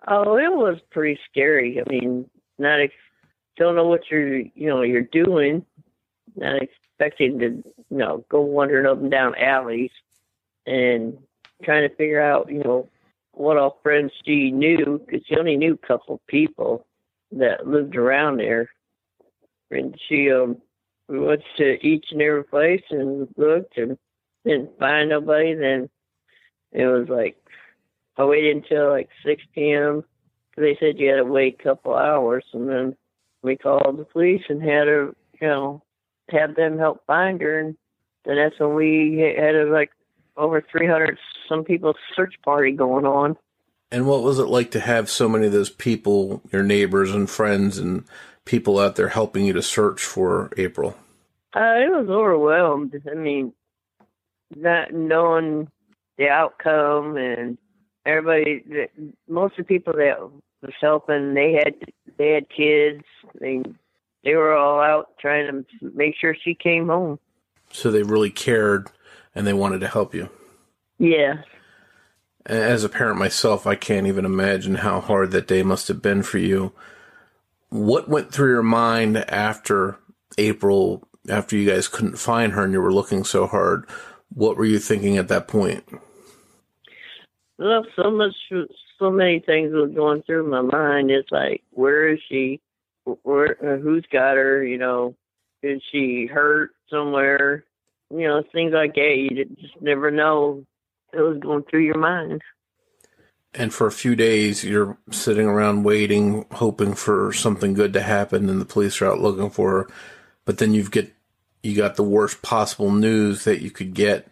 Oh, it was pretty scary. I mean, not ex- don't know what you're you know you're doing, not expecting to you know go wandering up and down alleys, and trying to figure out you know what all friends she knew because she only knew a couple people that lived around there, and she um went to each and every place and looked and didn't find nobody. Then it was like I waited until like 6 p.m. They said you had to wait a couple hours, and then we called the police and had her, you know, have them help find her. And then that's when we had a, like over 300 some people search party going on. And what was it like to have so many of those people, your neighbors and friends and people out there helping you to search for April? Uh, it was overwhelmed. I mean, not knowing the outcome and everybody, most of the people that was helping, they had they had kids. They they were all out trying to make sure she came home. So they really cared and they wanted to help you. Yeah. As a parent myself, I can't even imagine how hard that day must have been for you. What went through your mind after April, after you guys couldn't find her and you were looking so hard? What were you thinking at that point? Well, so much, so many things were going through my mind. It's like, where is she? Where, uh, who's got her? You know, is she hurt somewhere? You know, things like that. You just never know. It was going through your mind. And for a few days, you're sitting around waiting, hoping for something good to happen, and the police are out looking for her. But then you've get you got the worst possible news that you could get.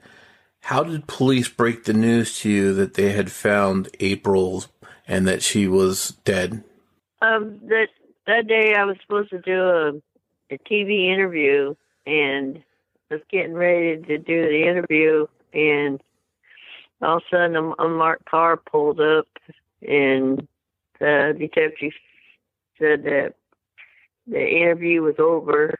How did police break the news to you that they had found April and that she was dead? Um, that that day I was supposed to do a, a TV interview, and was getting ready to do the interview, and all of a sudden a marked car pulled up, and the detective said that the interview was over.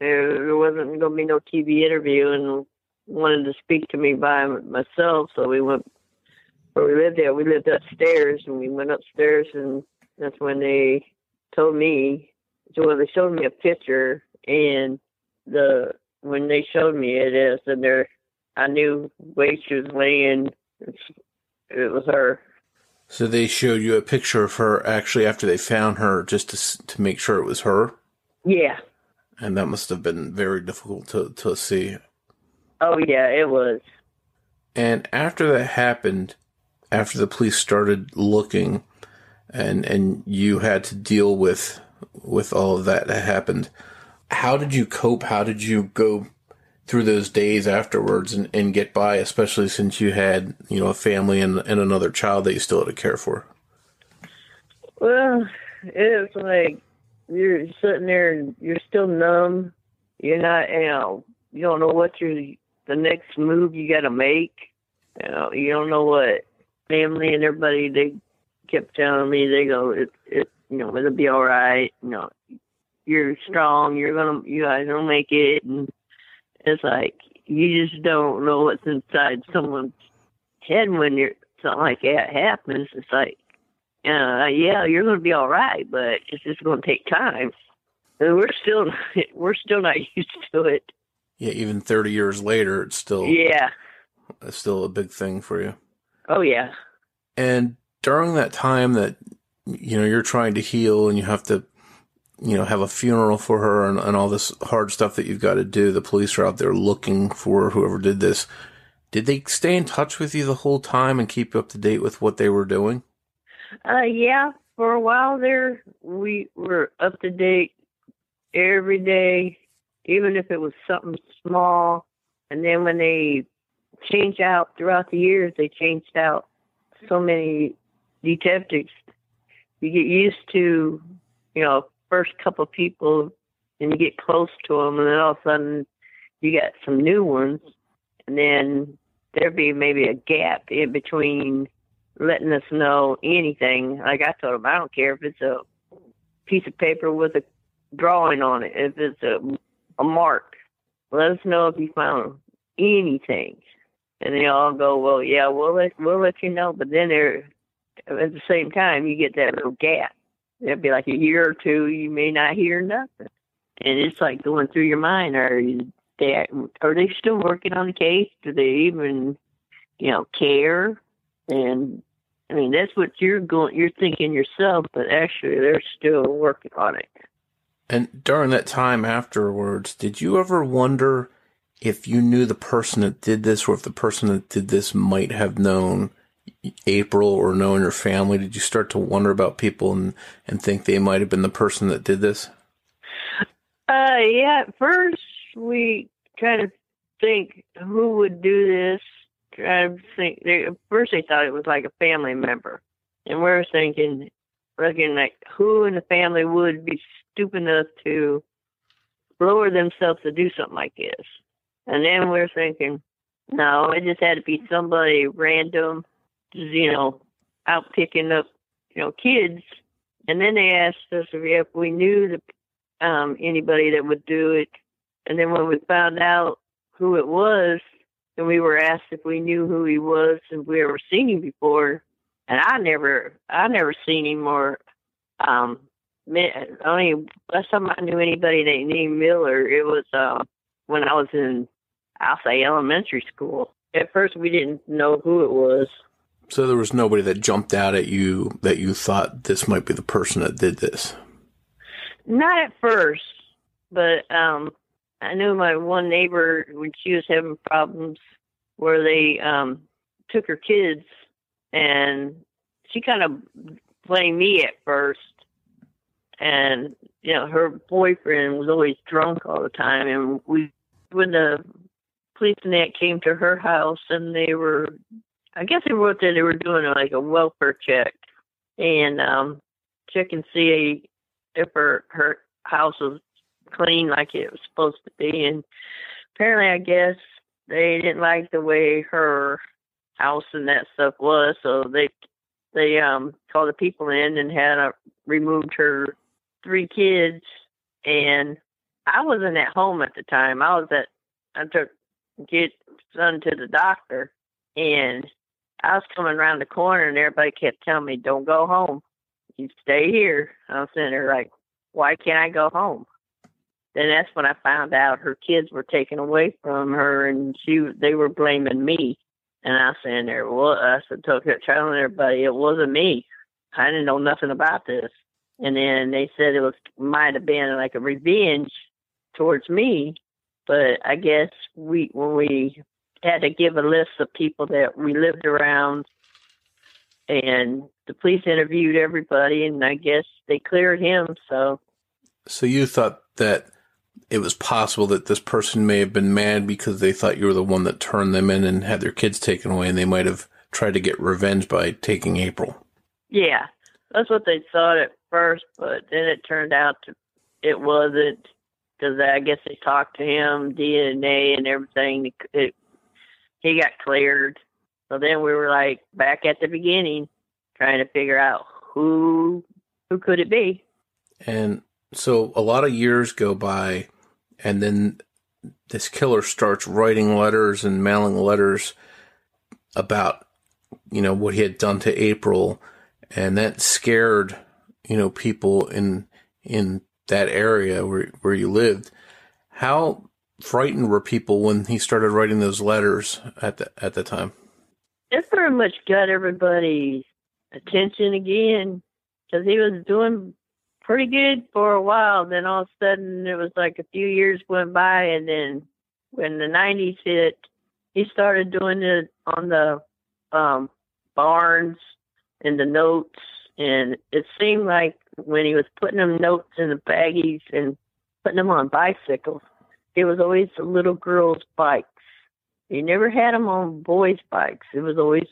There, there wasn't going to be no TV interview, and wanted to speak to me by myself. So we went where we lived there. We lived upstairs, and we went upstairs, and that's when they told me. So when they showed me a picture, and the when they showed me it is, and there, I knew way she was laying. It was her. So they showed you a picture of her actually after they found her, just to to make sure it was her. Yeah. And that must have been very difficult to to see. Oh yeah, it was. And after that happened, after the police started looking, and and you had to deal with with all of that that happened, how did you cope? How did you go through those days afterwards and, and get by, especially since you had, you know, a family and, and another child that you still had to care for? Well, it's like you're sitting there and you're still numb. You're not, you know, you don't know what your the next move you got to make. You know, you don't know what family and everybody they kept telling me. They go, it, it, you know, it'll be all right. You know, you're strong. You're gonna, you guys will make it. And it's like you just don't know what's inside someone's head when you're something like that happens. It's like, uh, yeah, you're gonna be all right, but it's just gonna take time. And we're still, [laughs] we're still not [laughs] used to it. Yeah, even 30 years later, it's still Yeah. it's still a big thing for you. Oh yeah. And during that time that you know you're trying to heal and you have to you know have a funeral for her and, and all this hard stuff that you've got to do, the police are out there looking for whoever did this. Did they stay in touch with you the whole time and keep you up to date with what they were doing? Uh, yeah, for a while there, we were up to date every day, even if it was something small. And then when they changed out throughout the years, they changed out so many detectives. You get used to, you know, first couple people, and you get close to them, and then all of a sudden you got some new ones, and then there'd be maybe a gap in between letting us know anything. Like I told them, I don't care if it's a piece of paper with a drawing on it, if it's a a mark. Let us know if you found anything. And they all go, well, yeah, we'll let we'll let you know. But then there, at the same time, you get that little gap. It'll be like a year or two. You may not hear nothing, and it's like going through your mind. Are they are they still working on the case? Do they even, you know, care? And I mean, that's what you're going. You're thinking yourself, but actually, they're still working on it. And during that time afterwards, did you ever wonder if you knew the person that did this or if the person that did this might have known April or known your family? Did you start to wonder about people and, and think they might have been the person that did this? Uh, yeah. At first, we tried to think who would do this. To think. They, at first, they thought it was like a family member, and we we're thinking, looking like who in the family would be stupid enough to lower themselves to do something like this. And then we're thinking, no, it just had to be somebody random, you know, out picking up, you know, kids. And then they asked us if we knew the, um, anybody that would do it. And then when we found out who it was, and we were asked if we knew who he was and we ever seen him before, and I never, I never seen him or, um, only last time I knew anybody named Miller, it was uh, when I was in, I'll say, elementary school. At first, we didn't know who it was. So there was nobody that jumped out at you that you thought this might be the person that did this. Not at first, but um, I knew my one neighbor when she was having problems where they um, took her kids, and she kind of blamed me at first and you know her boyfriend was always drunk all the time and we when the police and that came to her house and they were i guess they wrote that they were doing like a welfare check. And um check and see if her her house was clean like it was supposed to be. And apparently i guess they didn't like the way her house and that stuff was. So they they um called the people in and had a, removed her three kids, and I wasn't at home at the time. I was at I took get son to the doctor, and I was coming around the corner, and everybody kept telling me, "Don't go home. You stay here." I was sitting there like, "Why can't I go home?" Then that's when I found out her kids were taken away from her, and she they were blaming me. And I was sitting there, well, I said, telling everybody it wasn't me. I didn't know nothing about this and then they said it was might have been like a revenge towards me but i guess we when we had to give a list of people that we lived around and the police interviewed everybody and i guess they cleared him so so you thought that it was possible that this person may have been mad because they thought you were the one that turned them in and had their kids taken away and they might have tried to get revenge by taking april yeah that's what they thought at first, but then it turned out to, it wasn't because I guess they talked to him DNA and everything. It, he got cleared, So then we were like back at the beginning, trying to figure out who who could it be. And so a lot of years go by, and then this killer starts writing letters and mailing letters about, you know, what he had done to April, and that scared, you know, people in in that area where where you lived. How frightened were people when he started writing those letters at the at the time? It pretty much got everybody's attention again because he was doing pretty good for a while. Then all of a sudden, it was like a few years went by, and then when the '90s hit, he started doing it on the um, barns and the notes, and it seemed like when he was putting them notes in the baggies and putting them on bicycles, it was always little girls' bikes. He never had them on boys' bikes. It was always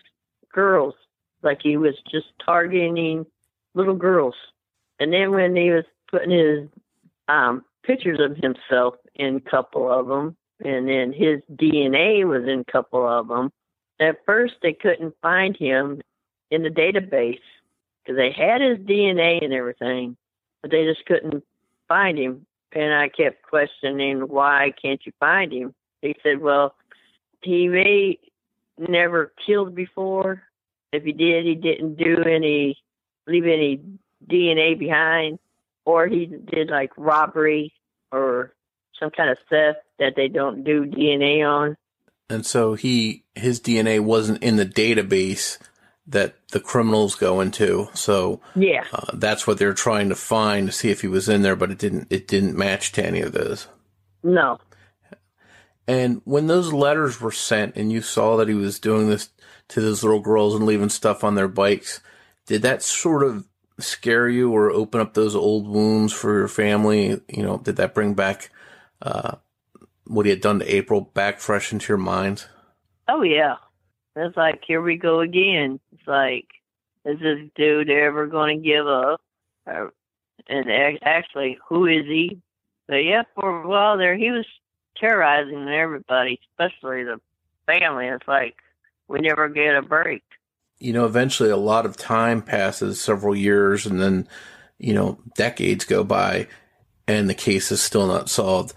girls. Like he was just targeting little girls. And then when he was putting his um, pictures of himself in a couple of them, and then his DNA was in a couple of them. At first, they couldn't find him in the database because they had his DNA and everything, but they just couldn't find him. And I kept questioning, why can't you find him? He said, well, he may never killed before. If he did, he didn't do any, leave any DNA behind, or he did like robbery or some kind of theft that they don't do DNA on. And so he his DNA wasn't in the database that the criminals go into. So yeah, uh, that's what they're trying to find to see if he was in there, but it didn't. It didn't match to any of those. No. And when those letters were sent, and you saw that he was doing this to those little girls and leaving stuff on their bikes, did that sort of scare you or open up those old wounds for your family? You know, did that bring back uh, what he had done to April back fresh into your mind? Oh yeah, it's like here we go again. Like is this dude ever going to give up? Uh, and actually, who is he? But yeah, for a while there, he was terrorizing everybody, especially the family. It's like we never get a break you know, eventually a lot of time passes, several years, and then, you know, decades go by, and the case is still not solved.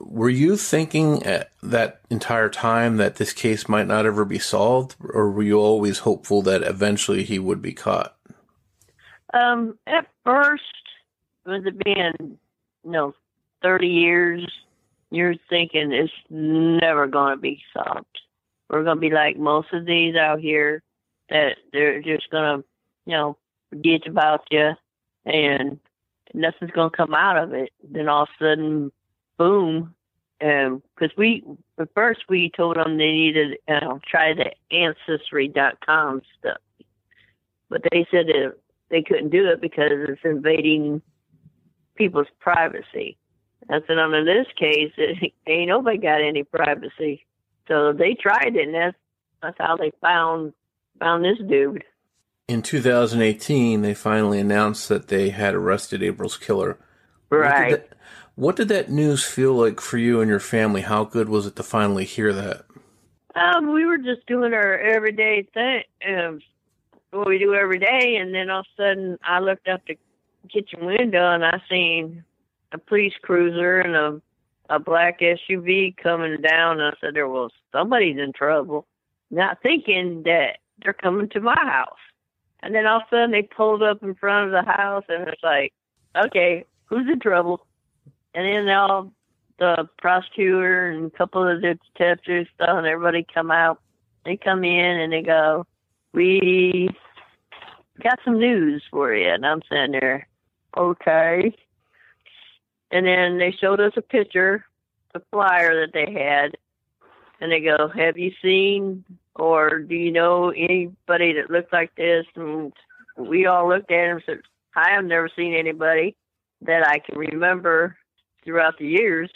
Were you thinking at that entire time that this case might not ever be solved, or were you always hopeful that eventually he would be caught? Um, at first, with it being, you know, 30 years, you're thinking it's never going to be solved. We're going to be like most of these out here that they're just gonna, you know, forget about you, and nothing's gonna come out of it. Then all of a sudden, boom, um, and because we at first we told them they needed know, try the ancestry.com stuff, but they said that they couldn't do it because it's invading people's privacy. I said, in this case, it, [laughs] ain't nobody got any privacy. So they tried it, and that's that's how they found found this dude. In 2018, they finally announced that they had arrested April's killer. Right. What did, that, what did that news feel like for you and your family? How good was it to finally hear that? Um, we were just doing our everyday thing, um, what we do every day, and then all of a sudden, I looked out the kitchen window and I seen a police cruiser and a a black SUV coming down. And I said, "There was somebody's in trouble." Not thinking that they're coming to my house. And then all of a sudden they pulled up in front of the house and it's like, okay, who's in trouble? And then all the prosecutor and a couple of the detectives stuff and everybody come out. They come in and they go, we got some news for you. And I'm sitting there, okay. And then they showed us a picture, a flyer that they had. And they go, have you seen or do you know anybody that looks like this? And we all looked at him and said, I have never seen anybody that I can remember throughout the years.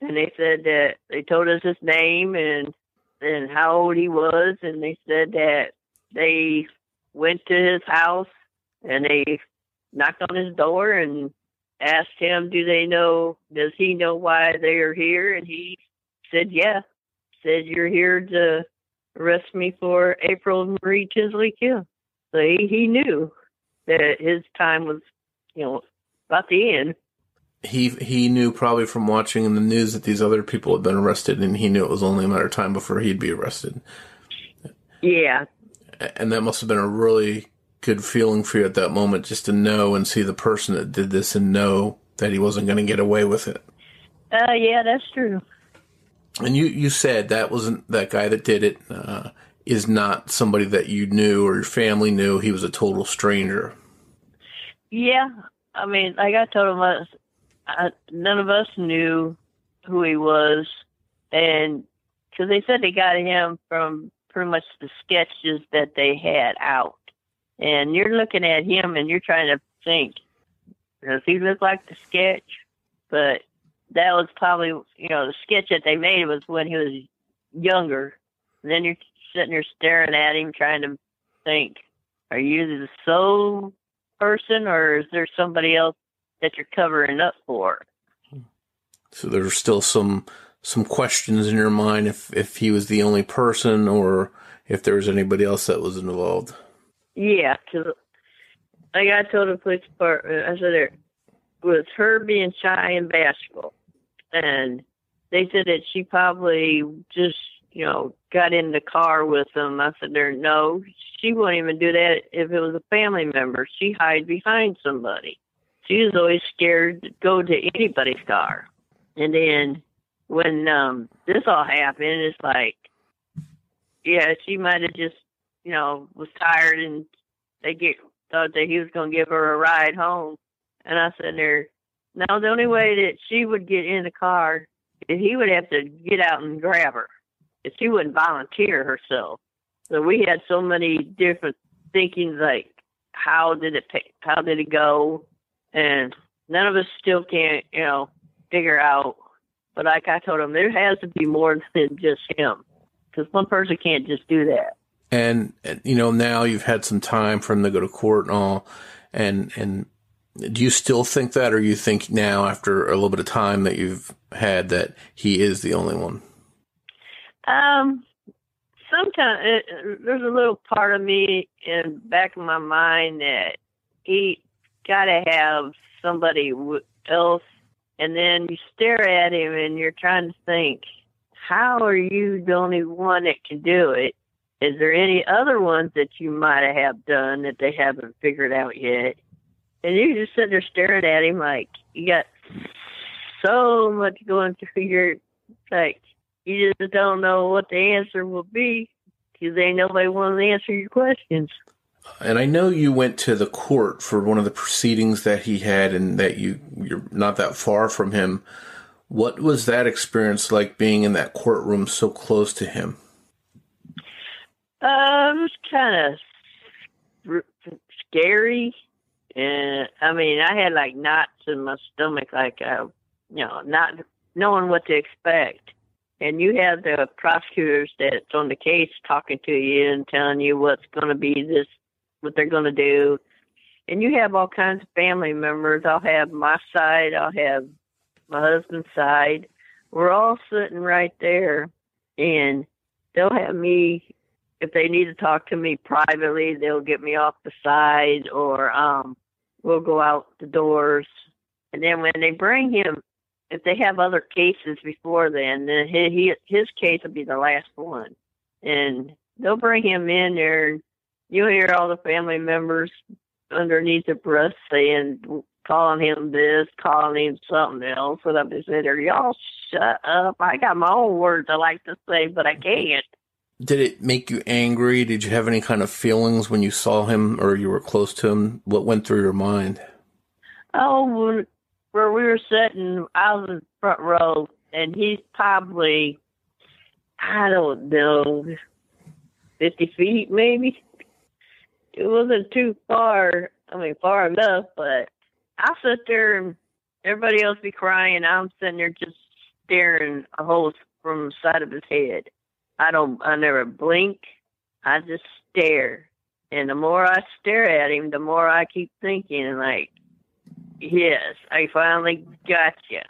And they said that they told us his name and and how old he was, and they said that they went to his house and they knocked on his door and asked him, "Do they know? Does he know why they are here?" And he said, "Yeah." Said you're here to arrest me for April Marie Tinsley kill. So he, he knew that his time was, you know, about the end. He he knew probably from watching in the news that these other people had been arrested, and he knew it was only a matter of time before he'd be arrested. Yeah. And that must have been a really good feeling for you at that moment, just to know and see the person that did this and know that he wasn't going to get away with it. Uh, yeah, that's true. And you you said that wasn't that guy that did it. Uh, is not somebody that you knew or your family knew. He was a total stranger. Yeah, I mean, like I told him, I, I, none of us knew who he was, and because they said they got him from pretty much the sketches that they had out, and you're looking at him and you're trying to think, does he look like the sketch? But that was probably, you know, the sketch that they made was when he was younger. And then you're sitting there staring at him, trying to think, are you the sole person or is there somebody else that you're covering up for? So there's still some some questions in your mind if if he was the only person or if there was anybody else that was involved. Yeah, because like I told the police department, I said it was her being shy and bashful, and they said that she probably just you know, got in the car with them. I said, there, no, she wouldn't even do that if it was a family member. She hide behind somebody. She was always scared to go to anybody's car. And then when um this all happened, it's like, yeah, she might have just, you know, was tired and they get thought that he was going to give her a ride home. And I said there, now the only way that she would get in the car is he would have to get out and grab her she wouldn't volunteer herself. So we had so many different thinkings like how did it how did it go, and none of us still can't you know figure out. But like I told him, there has to be more than just him because one person can't just do that. And, you know now you've had some time for him to go to court and all, and and do you still think that, or you think now after a little bit of time that you've had that he is the only one? Um, sometimes it, there's a little part of me in back of my mind that he got to have somebody else, and then you stare at him and you're trying to think, how are you the only one that can do it? Is there any other ones that you might have done that they haven't figured out yet? And you just sit there staring at him like you got so much going through [laughs] your like you just don't know what the answer will be because ain't nobody want to answer your questions. And I know you went to the court for one of the proceedings that he had, and that you you're not that far from him. What was that experience like being in that courtroom so close to him? Uh, it was kind of scary, and I mean, I had like knots in my stomach, like uh, you know, not knowing what to expect and you have the prosecutors that's on the case talking to you and telling you what's going to be this, what they're going to do, and you have all kinds of family members. I'll have my side. I'll have my husband's side. We're all sitting right there, and they'll have me. If they need to talk to me privately, they'll get me off the side, or um, we'll go out the doors. And then when they bring him if they have other cases before then, then he, his case will be the last one, and they'll bring him in there. You'll hear all the family members underneath the breath saying, calling him this, calling him something else, and I'm just sitting there, y'all shut up. I got my own words I like to say, but I can't. Did it make you angry? Did you have any kind of feelings when you saw him or you were close to him? What went through your mind? Oh, where we were sitting, I was in the front row, and he's probably, I don't know, 50 feet maybe. It wasn't too far, I mean, far enough, but I sit there and everybody else be crying. I'm sitting there just staring a hole from the side of his head. I don't, I never blink. I just stare. And the more I stare at him, the more I keep thinking, like, Yes, I finally got you,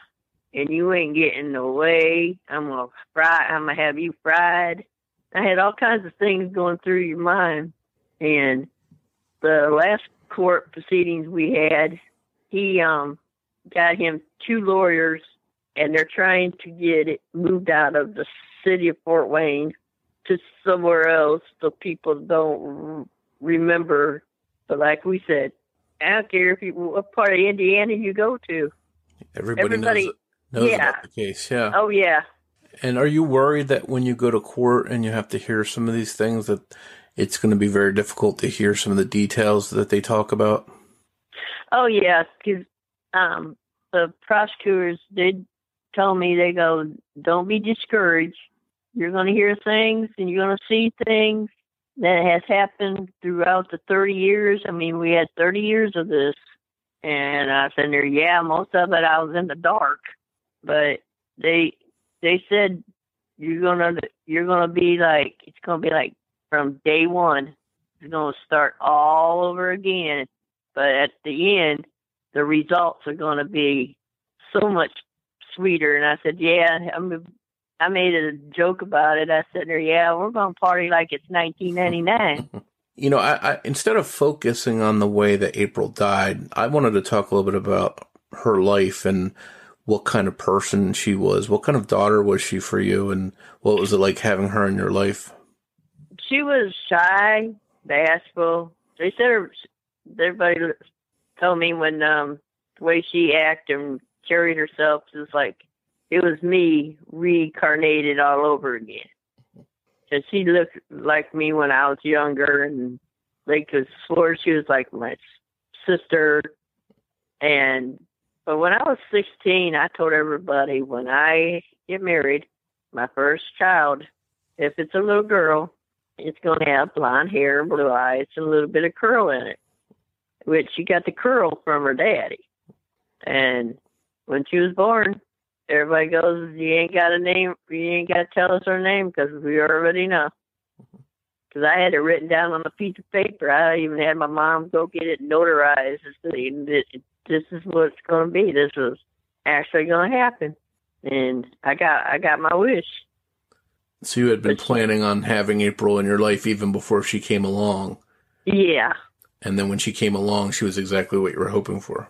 and you ain't getting away. I'm gonna fry. I'm gonna have you fried, I had all kinds of things going through your mind. And the last court proceedings we had, he um got him two lawyers and they're trying to get it moved out of the city of Fort Wayne to somewhere else so people don't remember. But like we said, I don't care if you, what part of Indiana you go to. Everybody, Everybody knows, knows yeah. about the case. Yeah. Oh yeah. And are you worried that when you go to court and you have to hear some of these things that it's going to be very difficult to hear some of the details that they talk about? Oh yeah, because um, the prosecutors did tell me they go, don't be discouraged. You're going to hear things and you're going to see things that has happened throughout the 30 years. I mean, we had 30 years of this. And I said there, yeah, most of it I was in the dark, but they they said you're gonna you're gonna be like it's gonna be like from day one. It's gonna start all over again, but at the end, the results are gonna be so much sweeter. And I said, yeah, I'm I made a joke about it. I said, "Yeah, we're going to party like it's 1999." [laughs] you know, I, I, instead of focusing on the way that April died, I wanted to talk a little bit about her life and what kind of person she was. What kind of daughter was she for you, and what was it like having her in your life? She was shy, bashful. They said her. Everybody told me when um the way she acted and carried herself was like it was me reincarnated all over again. And she looked like me when I was younger, and they could swore she was like my sister. And but when I was 16, I told everybody when I get married, my first child, if it's a little girl, it's going to have blonde hair, blue eyes, and a little bit of curl in it, which she got the curl from her daddy. And when she was born, everybody goes, "You ain't got a name. You ain't got to tell us her name because we already know." Because I had it written down on a piece of paper. I even had my mom go get it notarized. This is what's going to be. This was actually going to happen, and I got I got my wish. So you had been planning on having April in your life even before she came along. Yeah. And then when she came along, she was exactly what you were hoping for.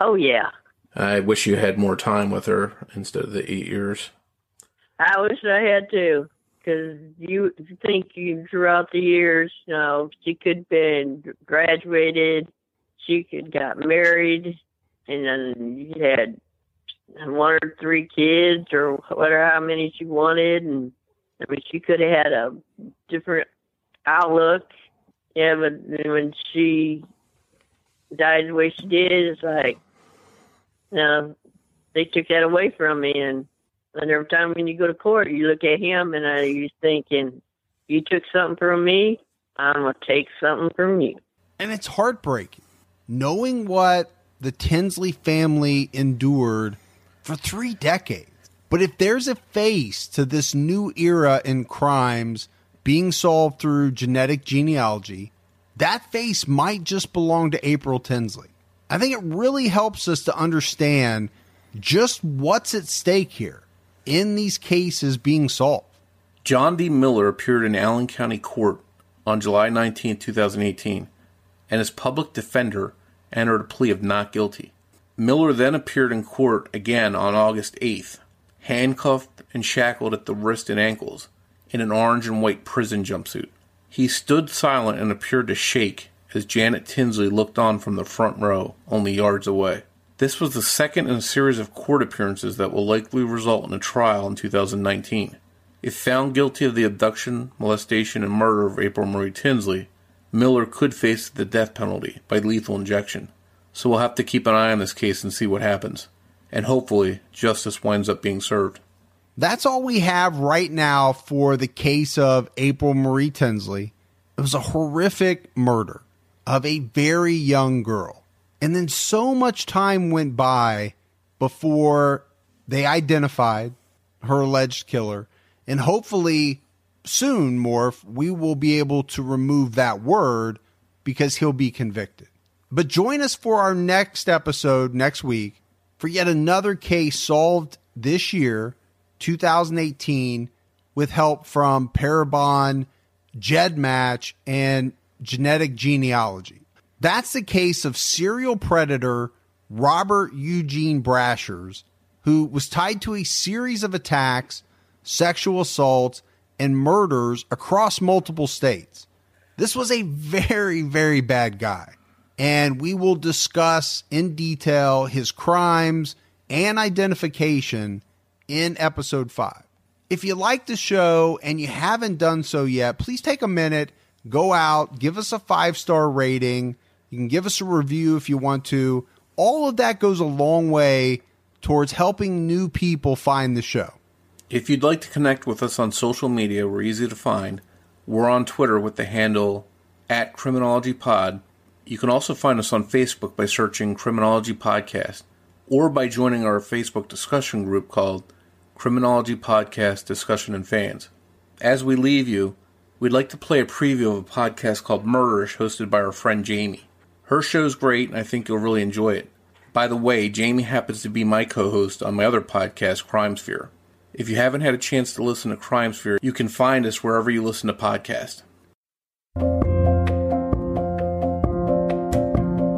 Oh yeah. I wish you had more time with her instead of the eight years. I wish I had too, because you think you throughout the years, you know, she could have been graduated, she could got married, and then you had one or three kids or whatever how many she wanted, and I mean she could have had a different outlook. Yeah, but when she died the way she did, it's like uh, they took that away from me. And, and every time when you go to court, you look at him and uh, you're thinking, you took something from me, I'm going to take something from you. And it's heartbreaking knowing what the Tinsley family endured for three decades. But if there's a face to this new era in crimes being solved through genetic genealogy, that face might just belong to April Tinsley. I think it really helps us to understand just what's at stake here in these cases being solved. John D. Miller appeared in Allen County Court on July 19, 2018, and his public defender entered a plea of not guilty. Miller then appeared in court again on August 8th, handcuffed and shackled at the wrist and ankles in an orange and white prison jumpsuit. He stood silent and appeared to shake as Janet Tinsley looked on from the front row, only yards away. This was the second in a series of court appearances that will likely result in a trial in 2019. If found guilty of the abduction, molestation, and murder of April Marie Tinsley, Miller could face the death penalty by lethal injection. So we'll have to keep an eye on this case and see what happens. And hopefully, justice winds up being served. That's all we have right now for the case of April Marie Tinsley. It was a horrific murder of a very young girl. And then so much time went by before they identified her alleged killer. And hopefully, soon, Morph, we will be able to remove that word because he'll be convicted. But join us for our next episode next week for yet another case solved this year, 2018, with help from Parabon, GEDmatch, and Genetic Genealogy. That's the case of serial predator Robert Eugene Brashers, who was tied to a series of attacks, sexual assaults, and murders across multiple states. This was a very, very bad guy. And we will discuss in detail his crimes and identification in episode five. If you like the show and you haven't done so yet, please take a minute, go out, give us a five star rating. You can give us a review if you want to. All of that goes a long way towards helping new people find the show. If you'd like to connect with us on social media, we're easy to find. We're on Twitter with the handle at CriminologyPod. You can also find us on Facebook by searching Criminology Podcast or by joining our Facebook discussion group called Criminology Podcast Discussion and Fans. As we leave you, we'd like to play a preview of a podcast called Murderish hosted by our friend Jamie. Her show's great and I think you'll really enjoy it. By the way, Jamie happens to be my co host on my other podcast, Crime Sphere. If you haven't had a chance to listen to Crime Sphere, you can find us wherever you listen to podcasts.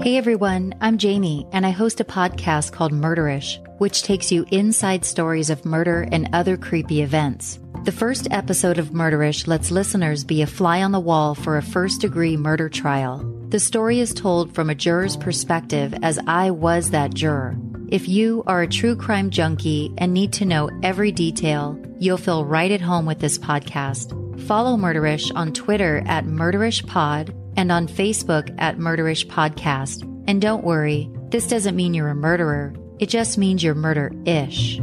Hey everyone, I'm Jamie, and I host a podcast called Murderish, which takes you inside stories of murder and other creepy events. The first episode of Murderish lets listeners be a fly on the wall for a first degree murder trial. The story is told from a juror's perspective, as I was that juror. If you are a true crime junkie and need to know every detail, you'll feel right at home with this podcast. Follow Murderish on Twitter at MurderishPod and on Facebook at Murderish Podcast. And don't worry, this doesn't mean you're a murderer. It just means you're murder-ish.